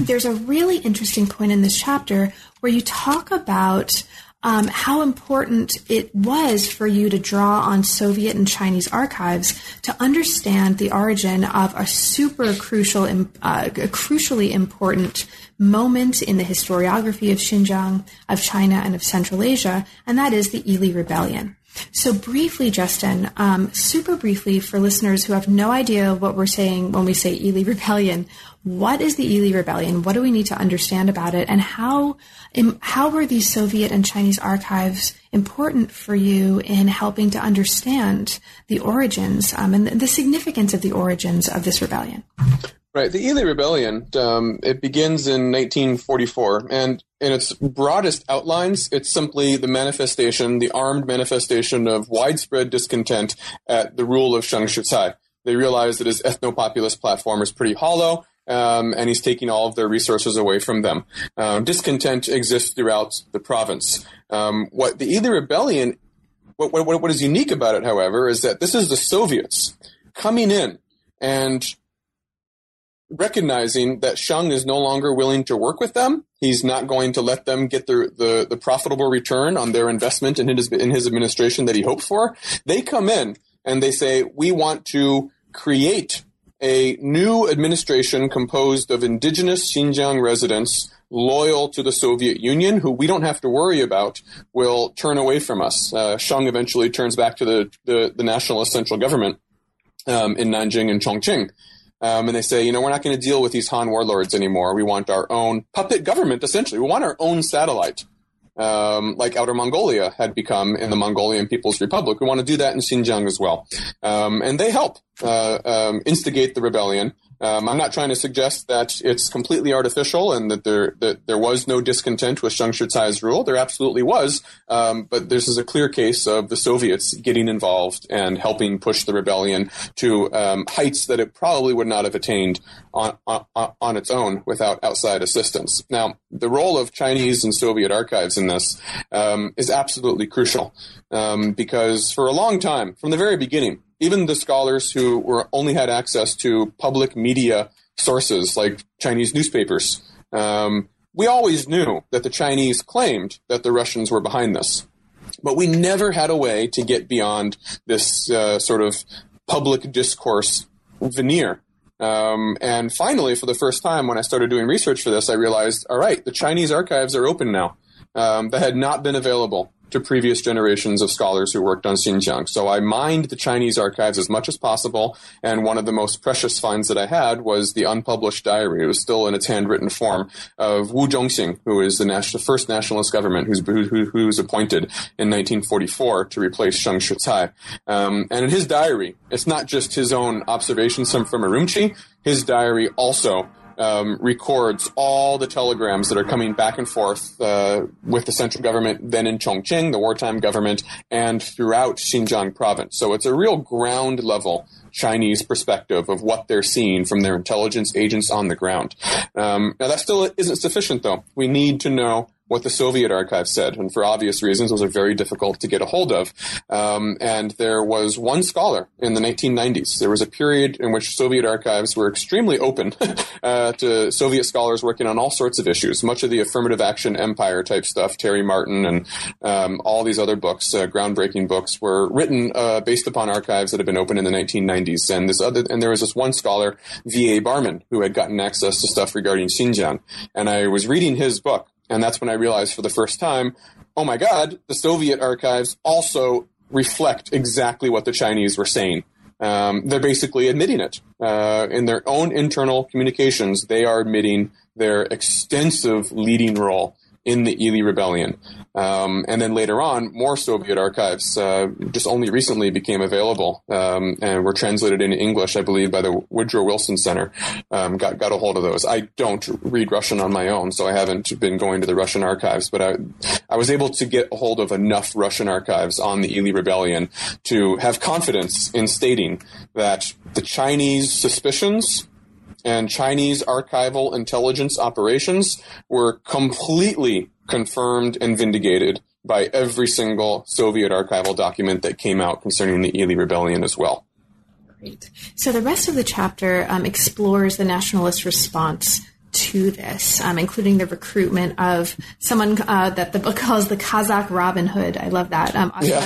There's a really interesting point in this chapter where you talk about um, how important it was for you to draw on Soviet and Chinese archives to understand the origin of a super crucial, uh, crucially important moment in the historiography of Xinjiang, of China, and of Central Asia, and that is the Yili Rebellion. So, briefly, Justin, um, super briefly for listeners who have no idea what we're saying when we say Ili Rebellion, what is the Ili Rebellion? What do we need to understand about it? And how, how were these Soviet and Chinese archives important for you in helping to understand the origins um, and the significance of the origins of this rebellion? Right. The Ili Rebellion, um, it begins in 1944, and in its broadest outlines, it's simply the manifestation, the armed manifestation of widespread discontent at the rule of Sheng Shicai. They realize that his ethno-populist platform is pretty hollow, um, and he's taking all of their resources away from them. Um, discontent exists throughout the province. Um, what the Yili Rebellion, what, what, what is unique about it, however, is that this is the Soviets coming in and recognizing that Sheng is no longer willing to work with them. He's not going to let them get the, the, the profitable return on their investment in his, in his administration that he hoped for. They come in and they say, we want to create a new administration composed of indigenous Xinjiang residents loyal to the Soviet Union, who we don't have to worry about, will turn away from us. Uh, Sheng eventually turns back to the, the, the nationalist central government um, in Nanjing and Chongqing. Um, and they say, you know, we're not going to deal with these Han warlords anymore. We want our own puppet government, essentially. We want our own satellite, um, like Outer Mongolia had become in the Mongolian People's Republic. We want to do that in Xinjiang as well. Um, and they help uh, um, instigate the rebellion. Um, I'm not trying to suggest that it's completely artificial and that there that there was no discontent with Sheng Shicai's rule. There absolutely was, um, but this is a clear case of the Soviets getting involved and helping push the rebellion to um, heights that it probably would not have attained on, on, on its own without outside assistance. Now, the role of Chinese and Soviet archives in this um, is absolutely crucial um, because for a long time, from the very beginning, even the scholars who were only had access to public media sources like Chinese newspapers, um, we always knew that the Chinese claimed that the Russians were behind this, but we never had a way to get beyond this uh, sort of public discourse veneer. Um, and finally, for the first time, when I started doing research for this, I realized, all right, the Chinese archives are open now. Um, that had not been available to previous generations of scholars who worked on Xinjiang. So I mined the Chinese archives as much as possible, and one of the most precious finds that I had was the unpublished diary. It was still in its handwritten form of Wu Zhongxin, who is the first nationalist government who's, who, who was appointed in 1944 to replace Sheng Shicai. Um, and in his diary, it's not just his own observations from, from Urumqi, his diary also um, records all the telegrams that are coming back and forth uh, with the central government, then in Chongqing, the wartime government, and throughout Xinjiang province. So it's a real ground level Chinese perspective of what they're seeing from their intelligence agents on the ground. Um, now that still isn't sufficient, though. We need to know what the Soviet archive said, and for obvious reasons, those are very difficult to get a hold of. Um, and there was one scholar in the 1990s. There was a period in which Soviet archives were extremely open *laughs* uh, to Soviet scholars working on all sorts of issues. Much of the affirmative action empire type stuff, Terry Martin and um, all these other books, uh, groundbreaking books, were written uh, based upon archives that had been open in the 1990s. And this other, and there was this one scholar, V.A. Barmin, who had gotten access to stuff regarding Xinjiang. And I was reading his book and that's when I realized for the first time, oh my God, the Soviet archives also reflect exactly what the Chinese were saying. Um, they're basically admitting it. Uh, in their own internal communications, they are admitting their extensive leading role in the Ili Rebellion. Um, and then later on, more Soviet archives uh, just only recently became available um, and were translated into English, I believe, by the Woodrow Wilson Center. Um, got got a hold of those. I don't read Russian on my own, so I haven't been going to the Russian archives. But I I was able to get a hold of enough Russian archives on the Ili Rebellion to have confidence in stating that the Chinese suspicions and Chinese archival intelligence operations were completely confirmed and vindicated by every single Soviet archival document that came out concerning the Ili Rebellion as well. Great. So the rest of the chapter um, explores the nationalist response to this, um, including the recruitment of someone uh, that the book calls the Kazakh Robin Hood. I love that. Um, yeah.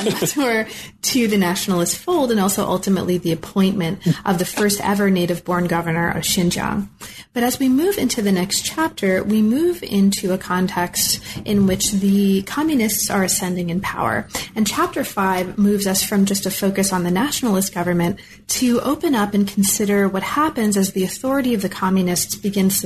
to the nationalist fold, and also ultimately the appointment of the first ever native born governor of Xinjiang. But as we move into the next chapter, we move into a context in which the communists are ascending in power. And chapter five moves us from just a focus on the nationalist government to open up and consider what happens as the authority of the communists begins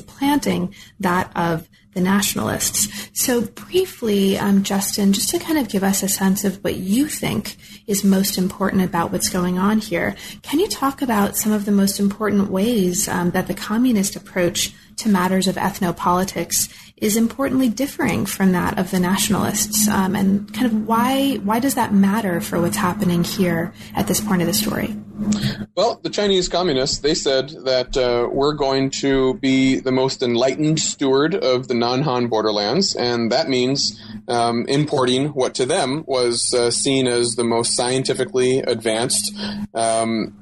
that of the nationalists. So, briefly, um, Justin, just to kind of give us a sense of what you think is most important about what's going on here, can you talk about some of the most important ways um, that the communist approach to matters of ethnopolitics is importantly differing from that of the nationalists, um, and kind of why why does that matter for what's happening here at this point of the story? Well, the Chinese communists they said that uh, we're going to be the most enlightened steward of the non-Han borderlands, and that means um, importing what to them was uh, seen as the most scientifically advanced. Um,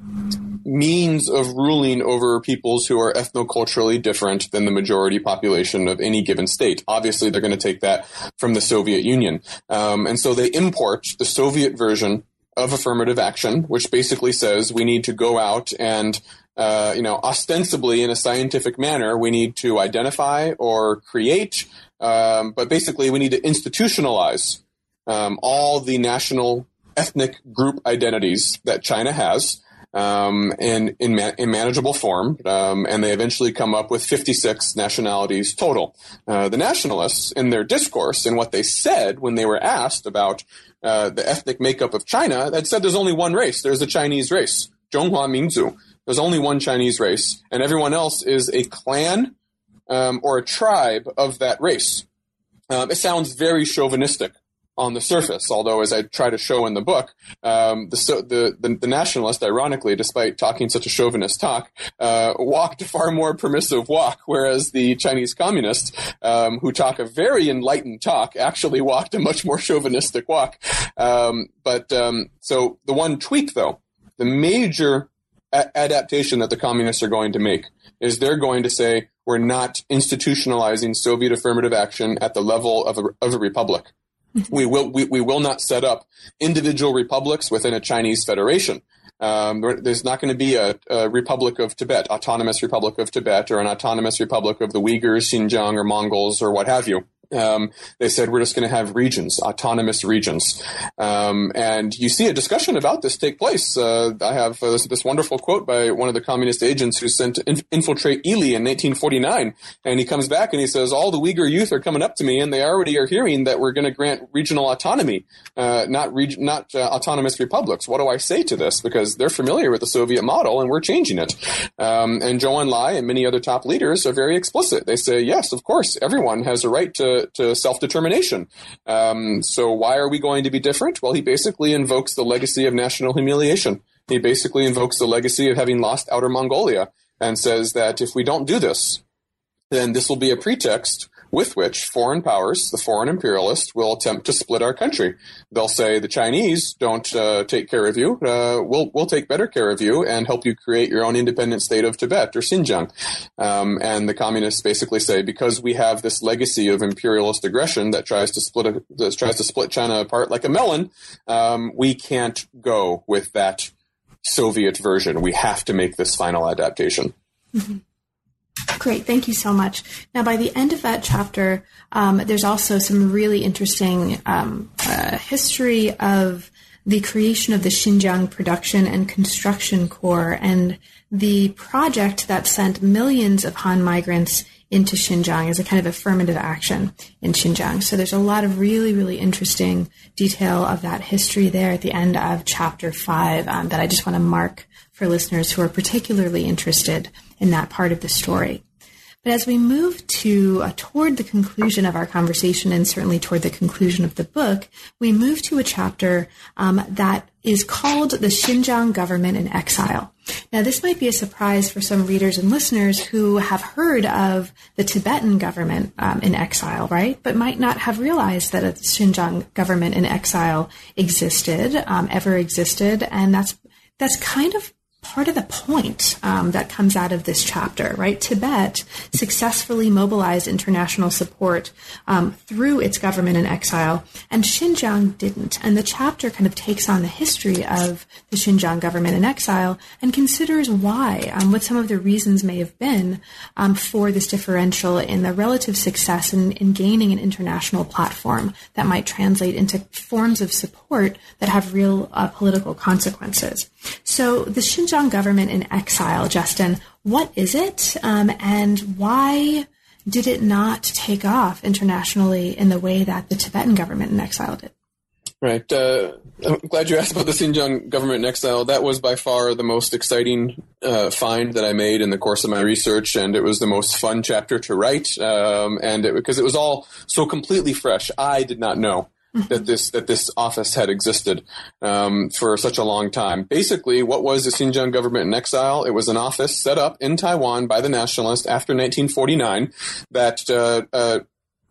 means of ruling over peoples who are ethnoculturally different than the majority population of any given state. Obviously, they're going to take that from the Soviet Union. Um, and so they import the Soviet version of affirmative action, which basically says we need to go out and uh, you know, ostensibly in a scientific manner, we need to identify or create, um, but basically we need to institutionalize um, all the national ethnic group identities that China has um, in in, in, manageable form, um, and they eventually come up with 56 nationalities total. Uh, the nationalists, in their discourse and what they said when they were asked about uh, the ethnic makeup of China, had said there's only one race. There's the Chinese race, Zhonghua Minzu. There's only one Chinese race, and everyone else is a clan um, or a tribe of that race. Um, it sounds very chauvinistic on the surface. Although, as I try to show in the book, um, the, the, the, the nationalist, ironically, despite talking such a chauvinist talk, uh, walked a far more permissive walk, whereas the Chinese communists, um, who talk a very enlightened talk, actually walked a much more chauvinistic walk. Um, but um, so the one tweak, though, the major a- adaptation that the communists are going to make is they're going to say we're not institutionalizing Soviet affirmative action at the level of a, of a republic we will we, we will not set up individual republics within a Chinese federation. Um, there's not going to be a, a, Republic of Tibet, Autonomous Republic of Tibet, or an Autonomous Republic of the Uyghurs, Xinjiang, or Mongols, or what have you. Um, they said we're just going to have regions, autonomous regions, um, and you see a discussion about this take place. Uh, I have uh, this, this, wonderful quote by one of the communist agents who sent to inf- infiltrate Ili in 1949, and he comes back and he says all the Uyghur youth are coming up to me, and they already are hearing that we're going to grant regional autonomy, uh, not not uh, autonomous republics. What do I say to this? Because they're familiar with the Soviet model, and we're changing it. Um, and Zhou Enlai and many other top leaders are very explicit. They say yes, of course, everyone has a right to to, self determination. Um, so why are we going to be different? Well, he basically invokes the legacy of national humiliation. He basically invokes the legacy of having lost Outer Mongolia and says that if we don't do this, then this will be a pretext with which foreign powers, the foreign imperialists, will attempt to split our country. They'll say the Chinese don't uh, take care of you. Uh, we'll we'll take better care of you and help you create your own independent state of Tibet or Xinjiang. Um, and the communists basically say because we have this legacy of imperialist aggression that tries to split a, that tries to split China apart like a melon, um, we can't go with that Soviet version. We have to make this final adaptation. Mm-hmm. Great, thank you so much. Now, by the end of that chapter, um, there's also some really interesting um, uh, history of the creation of the Xinjiang Production and Construction Corps and the project that sent millions of Han migrants into Xinjiang as a kind of affirmative action in Xinjiang. So there's a lot of really, really interesting detail of that history there at the end of chapter five um, that I just want to mark for listeners who are particularly interested in that part of the story. But as we move to uh, toward the conclusion of our conversation, and certainly toward the conclusion of the book, we move to a chapter um, that is called "The Xinjiang Government in Exile." Now, this might be a surprise for some readers and listeners who have heard of the Tibetan government um, in exile, right? But might not have realized that a Xinjiang government in exile existed, um, ever existed, and that's that's kind of part of the point um, that comes out of this chapter, right? Tibet successfully mobilized international support um, through its government in exile, and Xinjiang didn't. And the chapter kind of takes on the history of the Xinjiang government in exile and considers why, um, what some of the reasons may have been um, for this differential in the relative success in, in gaining an international platform that might translate into forms of support that have real uh, political consequences. So the Xinjiang government in exile, Justin, what is it, um, and why did it not take off internationally in the way that the Tibetan government in exile did? Right. Uh, I'm glad you asked about the Xinjiang government in exile. That was by far the most exciting uh, find that I made in the course of my research, and it was the most fun chapter to write. Um, and it, because it was all so completely fresh, I did not know that this that this office had existed um, for such a long time. Basically, what was the Xinjiang government in exile? It was an office set up in Taiwan by the nationalists after 1949 that uh, uh,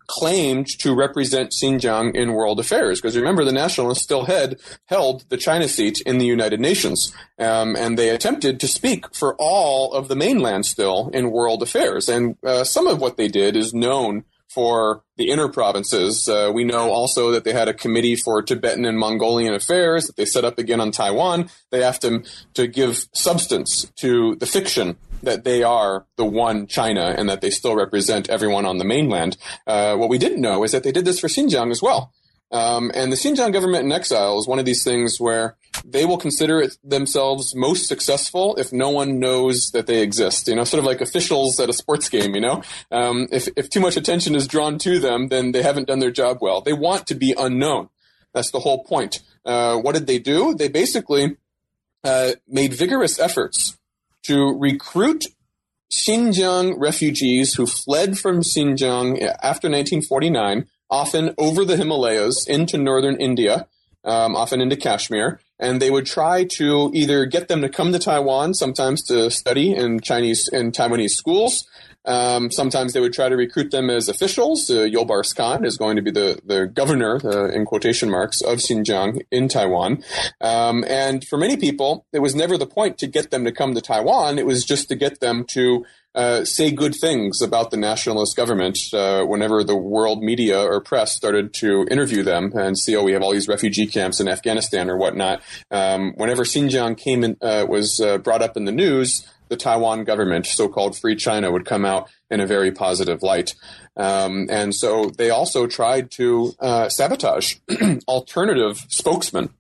claimed to represent Xinjiang in world affairs. Because remember, the nationalists still had held the China seat in the United Nations, um, and they attempted to speak for all of the mainland still in world affairs. And uh, some of what they did is known for the inner provinces. Uh, we know also that they had a committee for Tibetan and Mongolian affairs that they set up again on Taiwan. They have to, to give substance to the fiction that they are the one China and that they still represent everyone on the mainland. Uh, what we didn't know is that they did this for Xinjiang as well. Um, and the Xinjiang government in exile is one of these things where they will consider themselves most successful if no one knows that they exist. You know, sort of like officials at a sports game. You know, um, if if too much attention is drawn to them, then they haven't done their job well. They want to be unknown. That's the whole point. Uh, what did they do? They basically uh, made vigorous efforts to recruit Xinjiang refugees who fled from Xinjiang after 1949, often over the Himalayas into northern India, um, often into Kashmir, and they would try to either get them to come to Taiwan, sometimes to study in Chinese in Taiwanese schools, um, sometimes they would try to recruit them as officials. Uh, Yolbars Khan is going to be the, the governor, uh, in quotation marks, of Xinjiang in Taiwan. Um, and for many people, it was never the point to get them to come to Taiwan. It was just to get them to uh, say good things about the nationalist government uh, whenever the world media or press started to interview them and see, oh, we have all these refugee camps in Afghanistan or whatnot. Um, whenever Xinjiang came in, uh, was uh, brought up in the news, the Taiwan government, so-called Free China, would come out in a very positive light. Um, and so they also tried to uh, sabotage *clears throat* alternative spokesmen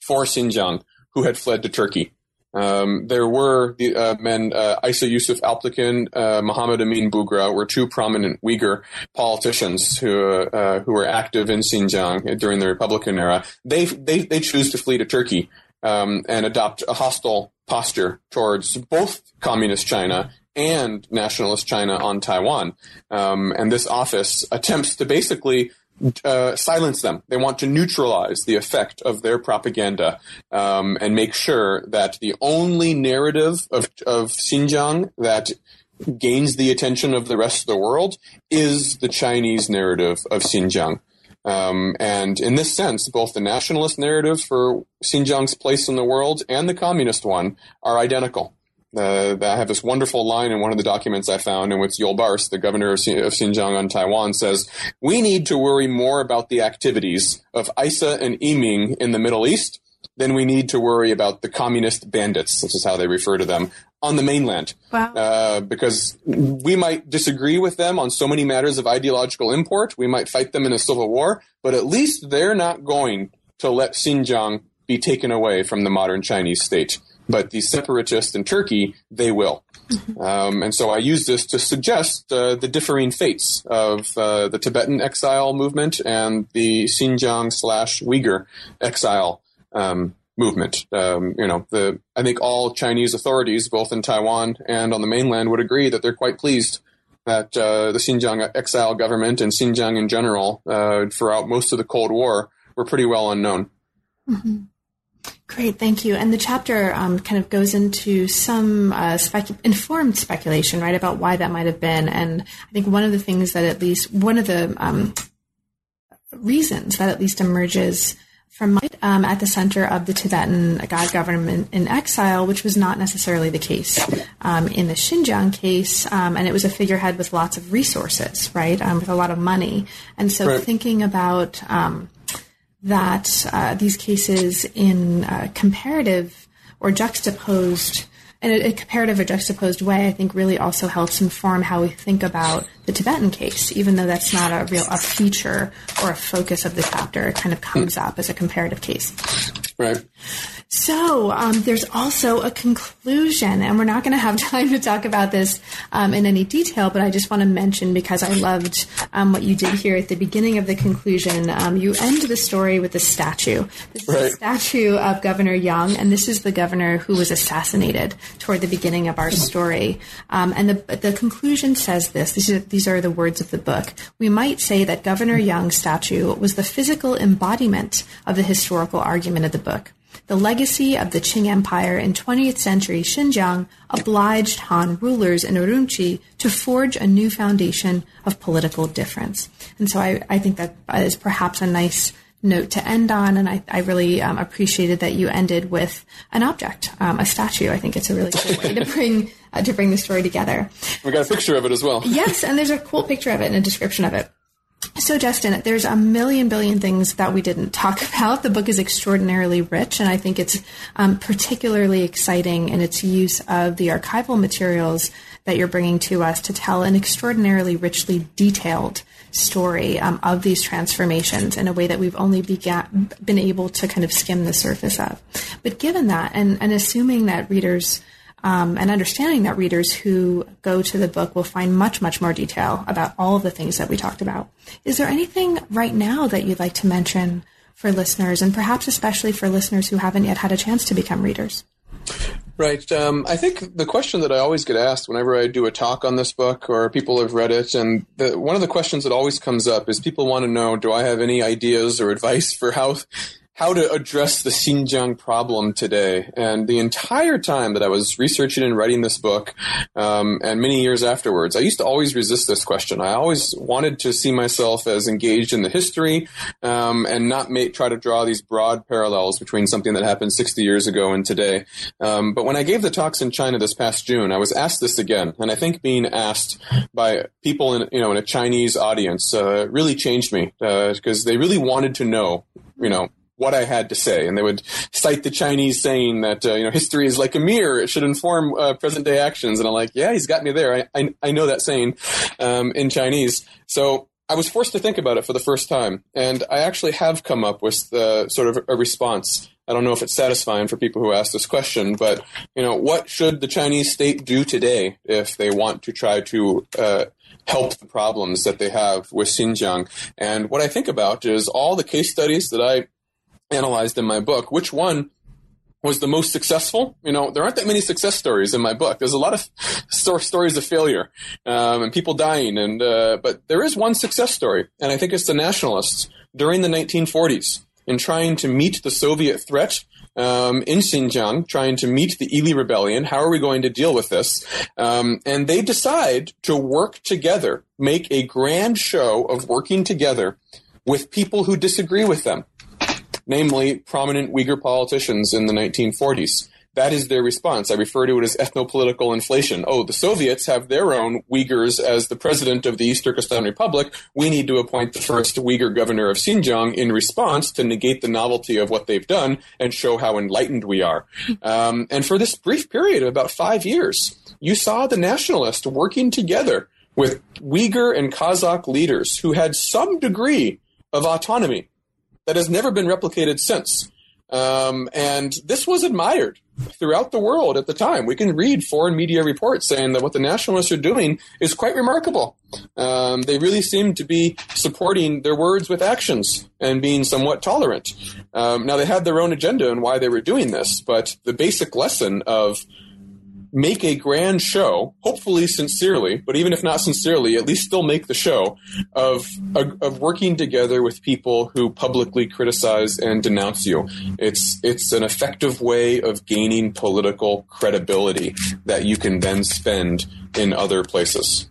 for Xinjiang who had fled to Turkey. Um, there were the uh, men, uh, Isa Yusuf Alptekin, uh, Muhammad Amin Bugra, were two prominent Uyghur politicians who uh, who were active in Xinjiang during the Republican era. They they they choose to flee to Turkey um, and adopt a hostile posture towards both communist China and nationalist China on Taiwan. Um, and this office attempts to basically uh, silence them. They want to neutralize the effect of their propaganda um, and make sure that the only narrative of, of Xinjiang that gains the attention of the rest of the world is the Chinese narrative of Xinjiang. Um, and in this sense, both the nationalist narrative for Xinjiang's place in the world and the communist one are identical. Uh, I have this wonderful line in one of the documents I found in which Yolbars, the governor of, Xinjiang on Taiwan, says, We need to worry more about the activities of Isa and Yiming in the Middle East than we need to worry about the communist bandits, this is how they refer to them, on the mainland. Wow. Uh, because we might disagree with them on so many matters of ideological import. We might fight them in a civil war, but at least they're not going to let Xinjiang be taken away from the modern Chinese state. But the separatists in Turkey, they will. Mm-hmm. Um, and so I use this to suggest uh, the differing fates of uh, the Tibetan exile movement and the Xinjiang slash Uyghur exile um, movement. Um, you know, the I think all Chinese authorities, both in Taiwan and on the mainland, would agree that they're quite pleased that uh, the Xinjiang exile government and Xinjiang in general, uh, throughout most of the Cold War, were pretty well unknown. Mm-hmm. Great, thank you. And the chapter um, kind of goes into some uh, informed speculation, right, about why that might have been. And I think one of the things that at least one of the um, reasons that at least emerges from um, at the center of the Tibetan God government in exile, which was not necessarily the case um, in the Xinjiang case. Um, and it was a figurehead with lots of resources, right, um, with a lot of money. And so right. thinking about um, that, uh, these cases in uh, comparative or juxtaposed in a, comparative or juxtaposed way, I think really also helps inform how we think about the Tibetan case, even though that's not a real a feature or a focus of the chapter. It kind of comes up as a comparative case. Right. So um, there's also a conclusion, and we're not going to have *laughs* time to talk about this um, in any detail, but I just want to mention because I loved um, what you did here at the beginning of the conclusion. Um, you end the story with a statue. This is a statue of Governor Yang, and this is the governor who was assassinated toward the beginning of our story. Um, and the the conclusion says this. These are, these are the words of the book. We might say that Governor Yang's statue was the physical embodiment of the historical argument of the book. The legacy of the Qing Empire in 20th century Xinjiang obliged Han rulers in Urumqi to forge a new foundation of political difference. And so I, I think that is perhaps a nice note to end on, and I, I really um, appreciated that you ended with an object, um, a statue. I think it's a really cool way to bring uh, to bring the story together. We got a picture of it as well. Yes, and there's a cool picture of it and a description of it. So, Justin, there's a million billion things that we didn't talk *laughs* about. The book is extraordinarily rich, and I think it's um, particularly exciting in its use of the archival materials that you're bringing to us to tell an extraordinarily richly detailed story um, of these transformations in a way that we've only began, been able to kind of skim the surface of. But given that, and, and assuming that readers um, and understanding that readers who go to the book will find much, much more detail about all of the things that we talked about. Is there anything right now that you'd like to mention for listeners, and perhaps especially for listeners who haven't yet had a chance to become readers? Right. Um, I think the question that I always get asked whenever I do a talk on this book or people have read it, and the, one of the questions that always comes up is people want to know, do I have any ideas or advice for how how to address the Xinjiang problem today. And the entire time that I was researching and writing this book, um, and many years afterwards, I used to always resist this question. I always wanted to see myself as engaged in the history um, and not make, try to draw these broad parallels between something that happened 60 years ago and today. Um, but when I gave the talks in China this past June, I was asked this again, and I think being asked by people in you know in a Chinese audience uh, really changed me because they really wanted to know you know what I had to say, and they would cite the Chinese saying that uh, you know history is like a mirror; it should inform uh, present day actions. And I'm like, yeah, he's got me there. I I, I know that saying um, in Chinese. So I was forced to think about it for the first time, and I actually have come up with the sort of a response. I don't know if it's satisfying for people who ask this question, but you know, what should the Chinese state do today if they want to try to uh, help the problems that they have with Xinjiang? And what I think about is all the case studies that I analyzed in my book. Which one was the most successful? You know, there aren't that many success stories in my book. There's a lot of *laughs* sto- stories of failure um, and people dying, and uh, but there is one success story, and I think it's the nationalists during the 1940s in trying to meet the Soviet threat. Um, in Xinjiang, trying to meet the Ili rebellion. How are we going to deal with this? Um, and they decide to work together, make a grand show of working together with people who disagree with them namely prominent Uyghur politicians in the 1940s. That is their response. I refer to it as ethnopolitical inflation. Oh, the Soviets have their own Uyghurs as the president of the East Turkestan Republic. We need to appoint the first Uyghur governor of Xinjiang in response to negate the novelty of what they've done and show how enlightened we are. *laughs* Um, and for this brief period of about five years, you saw the nationalists working together with Uyghur and Kazakh leaders who had some degree of autonomy that has never been replicated since. Um, and this was admired throughout the world at the time. We can read foreign media reports saying that what the nationalists are doing is quite remarkable. Um, they really seem to be supporting their words with actions and being somewhat tolerant. Um, now, they had their own agenda and why they were doing this, but the basic lesson of make a grand show, hopefully sincerely, but even if not sincerely, at least still make the show of of working together with people who publicly criticize and denounce you. It's it's an effective way of gaining political credibility that you can then spend in other places.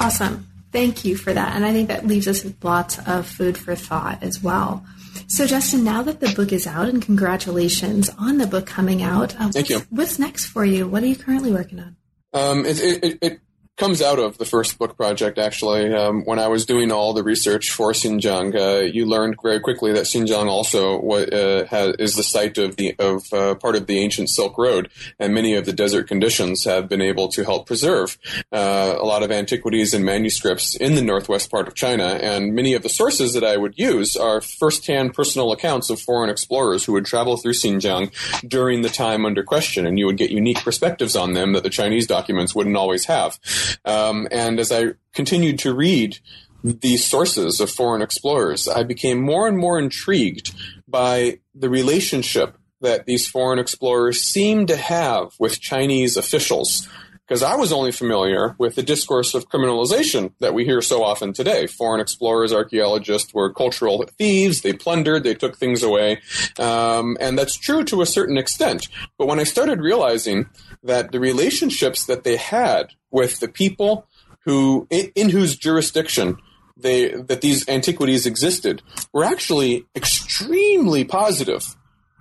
Awesome. Thank you for that. And I think that leaves us with lots of food for thought as well. So, Justin, now that the book is out, and congratulations on the book coming out. Um, Thank you. What's next for you? What are you currently working on? Um, it, it, it, comes out of the first book project, actually. Um, when I was doing all the research for Xinjiang, uh, you learned very quickly that Xinjiang also uh, has, is the site of the of uh, part of the ancient Silk Road, and many of the desert conditions have been able to help preserve uh, a lot of antiquities and manuscripts in the northwest part of China. And many of the sources that I would use are first-hand personal accounts of foreign explorers who would travel through Xinjiang during the time under question, and you would get unique perspectives on them that the Chinese documents wouldn't always have. Um, and as I continued to read these sources of foreign explorers, I became more and more intrigued by the relationship that these foreign explorers seemed to have with Chinese officials. Because I was only familiar with the discourse of criminalization that we hear so often today. Foreign explorers, archaeologists were cultural thieves. They plundered, they took things away. Um, and that's true to a certain extent. But when I started realizing that the relationships that they had with the people who in, in whose jurisdiction they that these antiquities existed were actually extremely positive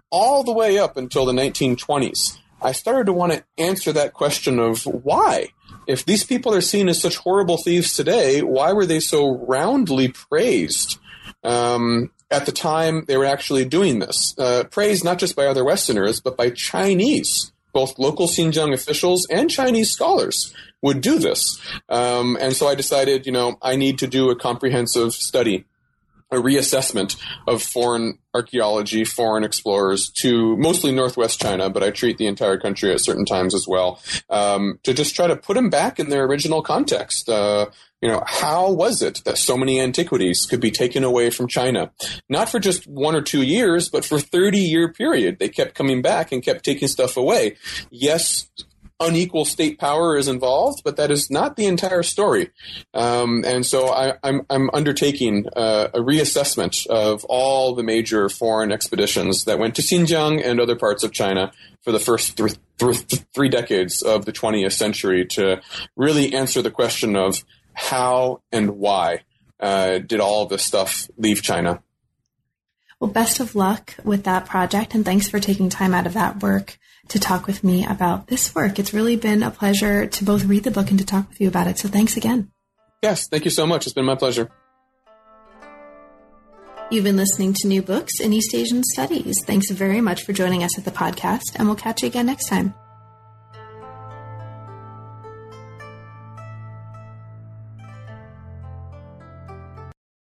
all the way up until the 1920s. I started to want to answer that question of why. If these people are seen as such horrible thieves today, why were they so roundly praised? Um, at the time they were actually doing this. Uh, praised not just by other Westerners, but by Chinese both local Xinjiang officials and Chinese scholars would do this. Um, and so I decided, you know, I need to do a comprehensive study, a reassessment of foreign archaeology, foreign explorers to mostly northwest China, but I treat the entire country at certain times as well, um, to just try to put them back in their original context. Uh, you know, how was it that so many antiquities could be taken away from China? Not for just one or two years, but for 30 year period. They kept coming back and kept taking stuff away. Yes, unequal state power is involved, but that is not the entire story. Um, and so I, am undertaking uh, a reassessment of all the major foreign expeditions that went to Xinjiang and other parts of China for the first th- th- three decades of the 20th century to really answer the question of how and why uh, did all of this stuff leave China? Well, best of luck with that project, and thanks for taking time out of that work to talk with me about this work. It's really been a pleasure to both read the book and to talk with you about it. So thanks again. Yes, thank you so much. It's been my pleasure. You've been listening to New Books in East Asian Studies. Thanks very much for joining us at the podcast, and we'll catch you again next time.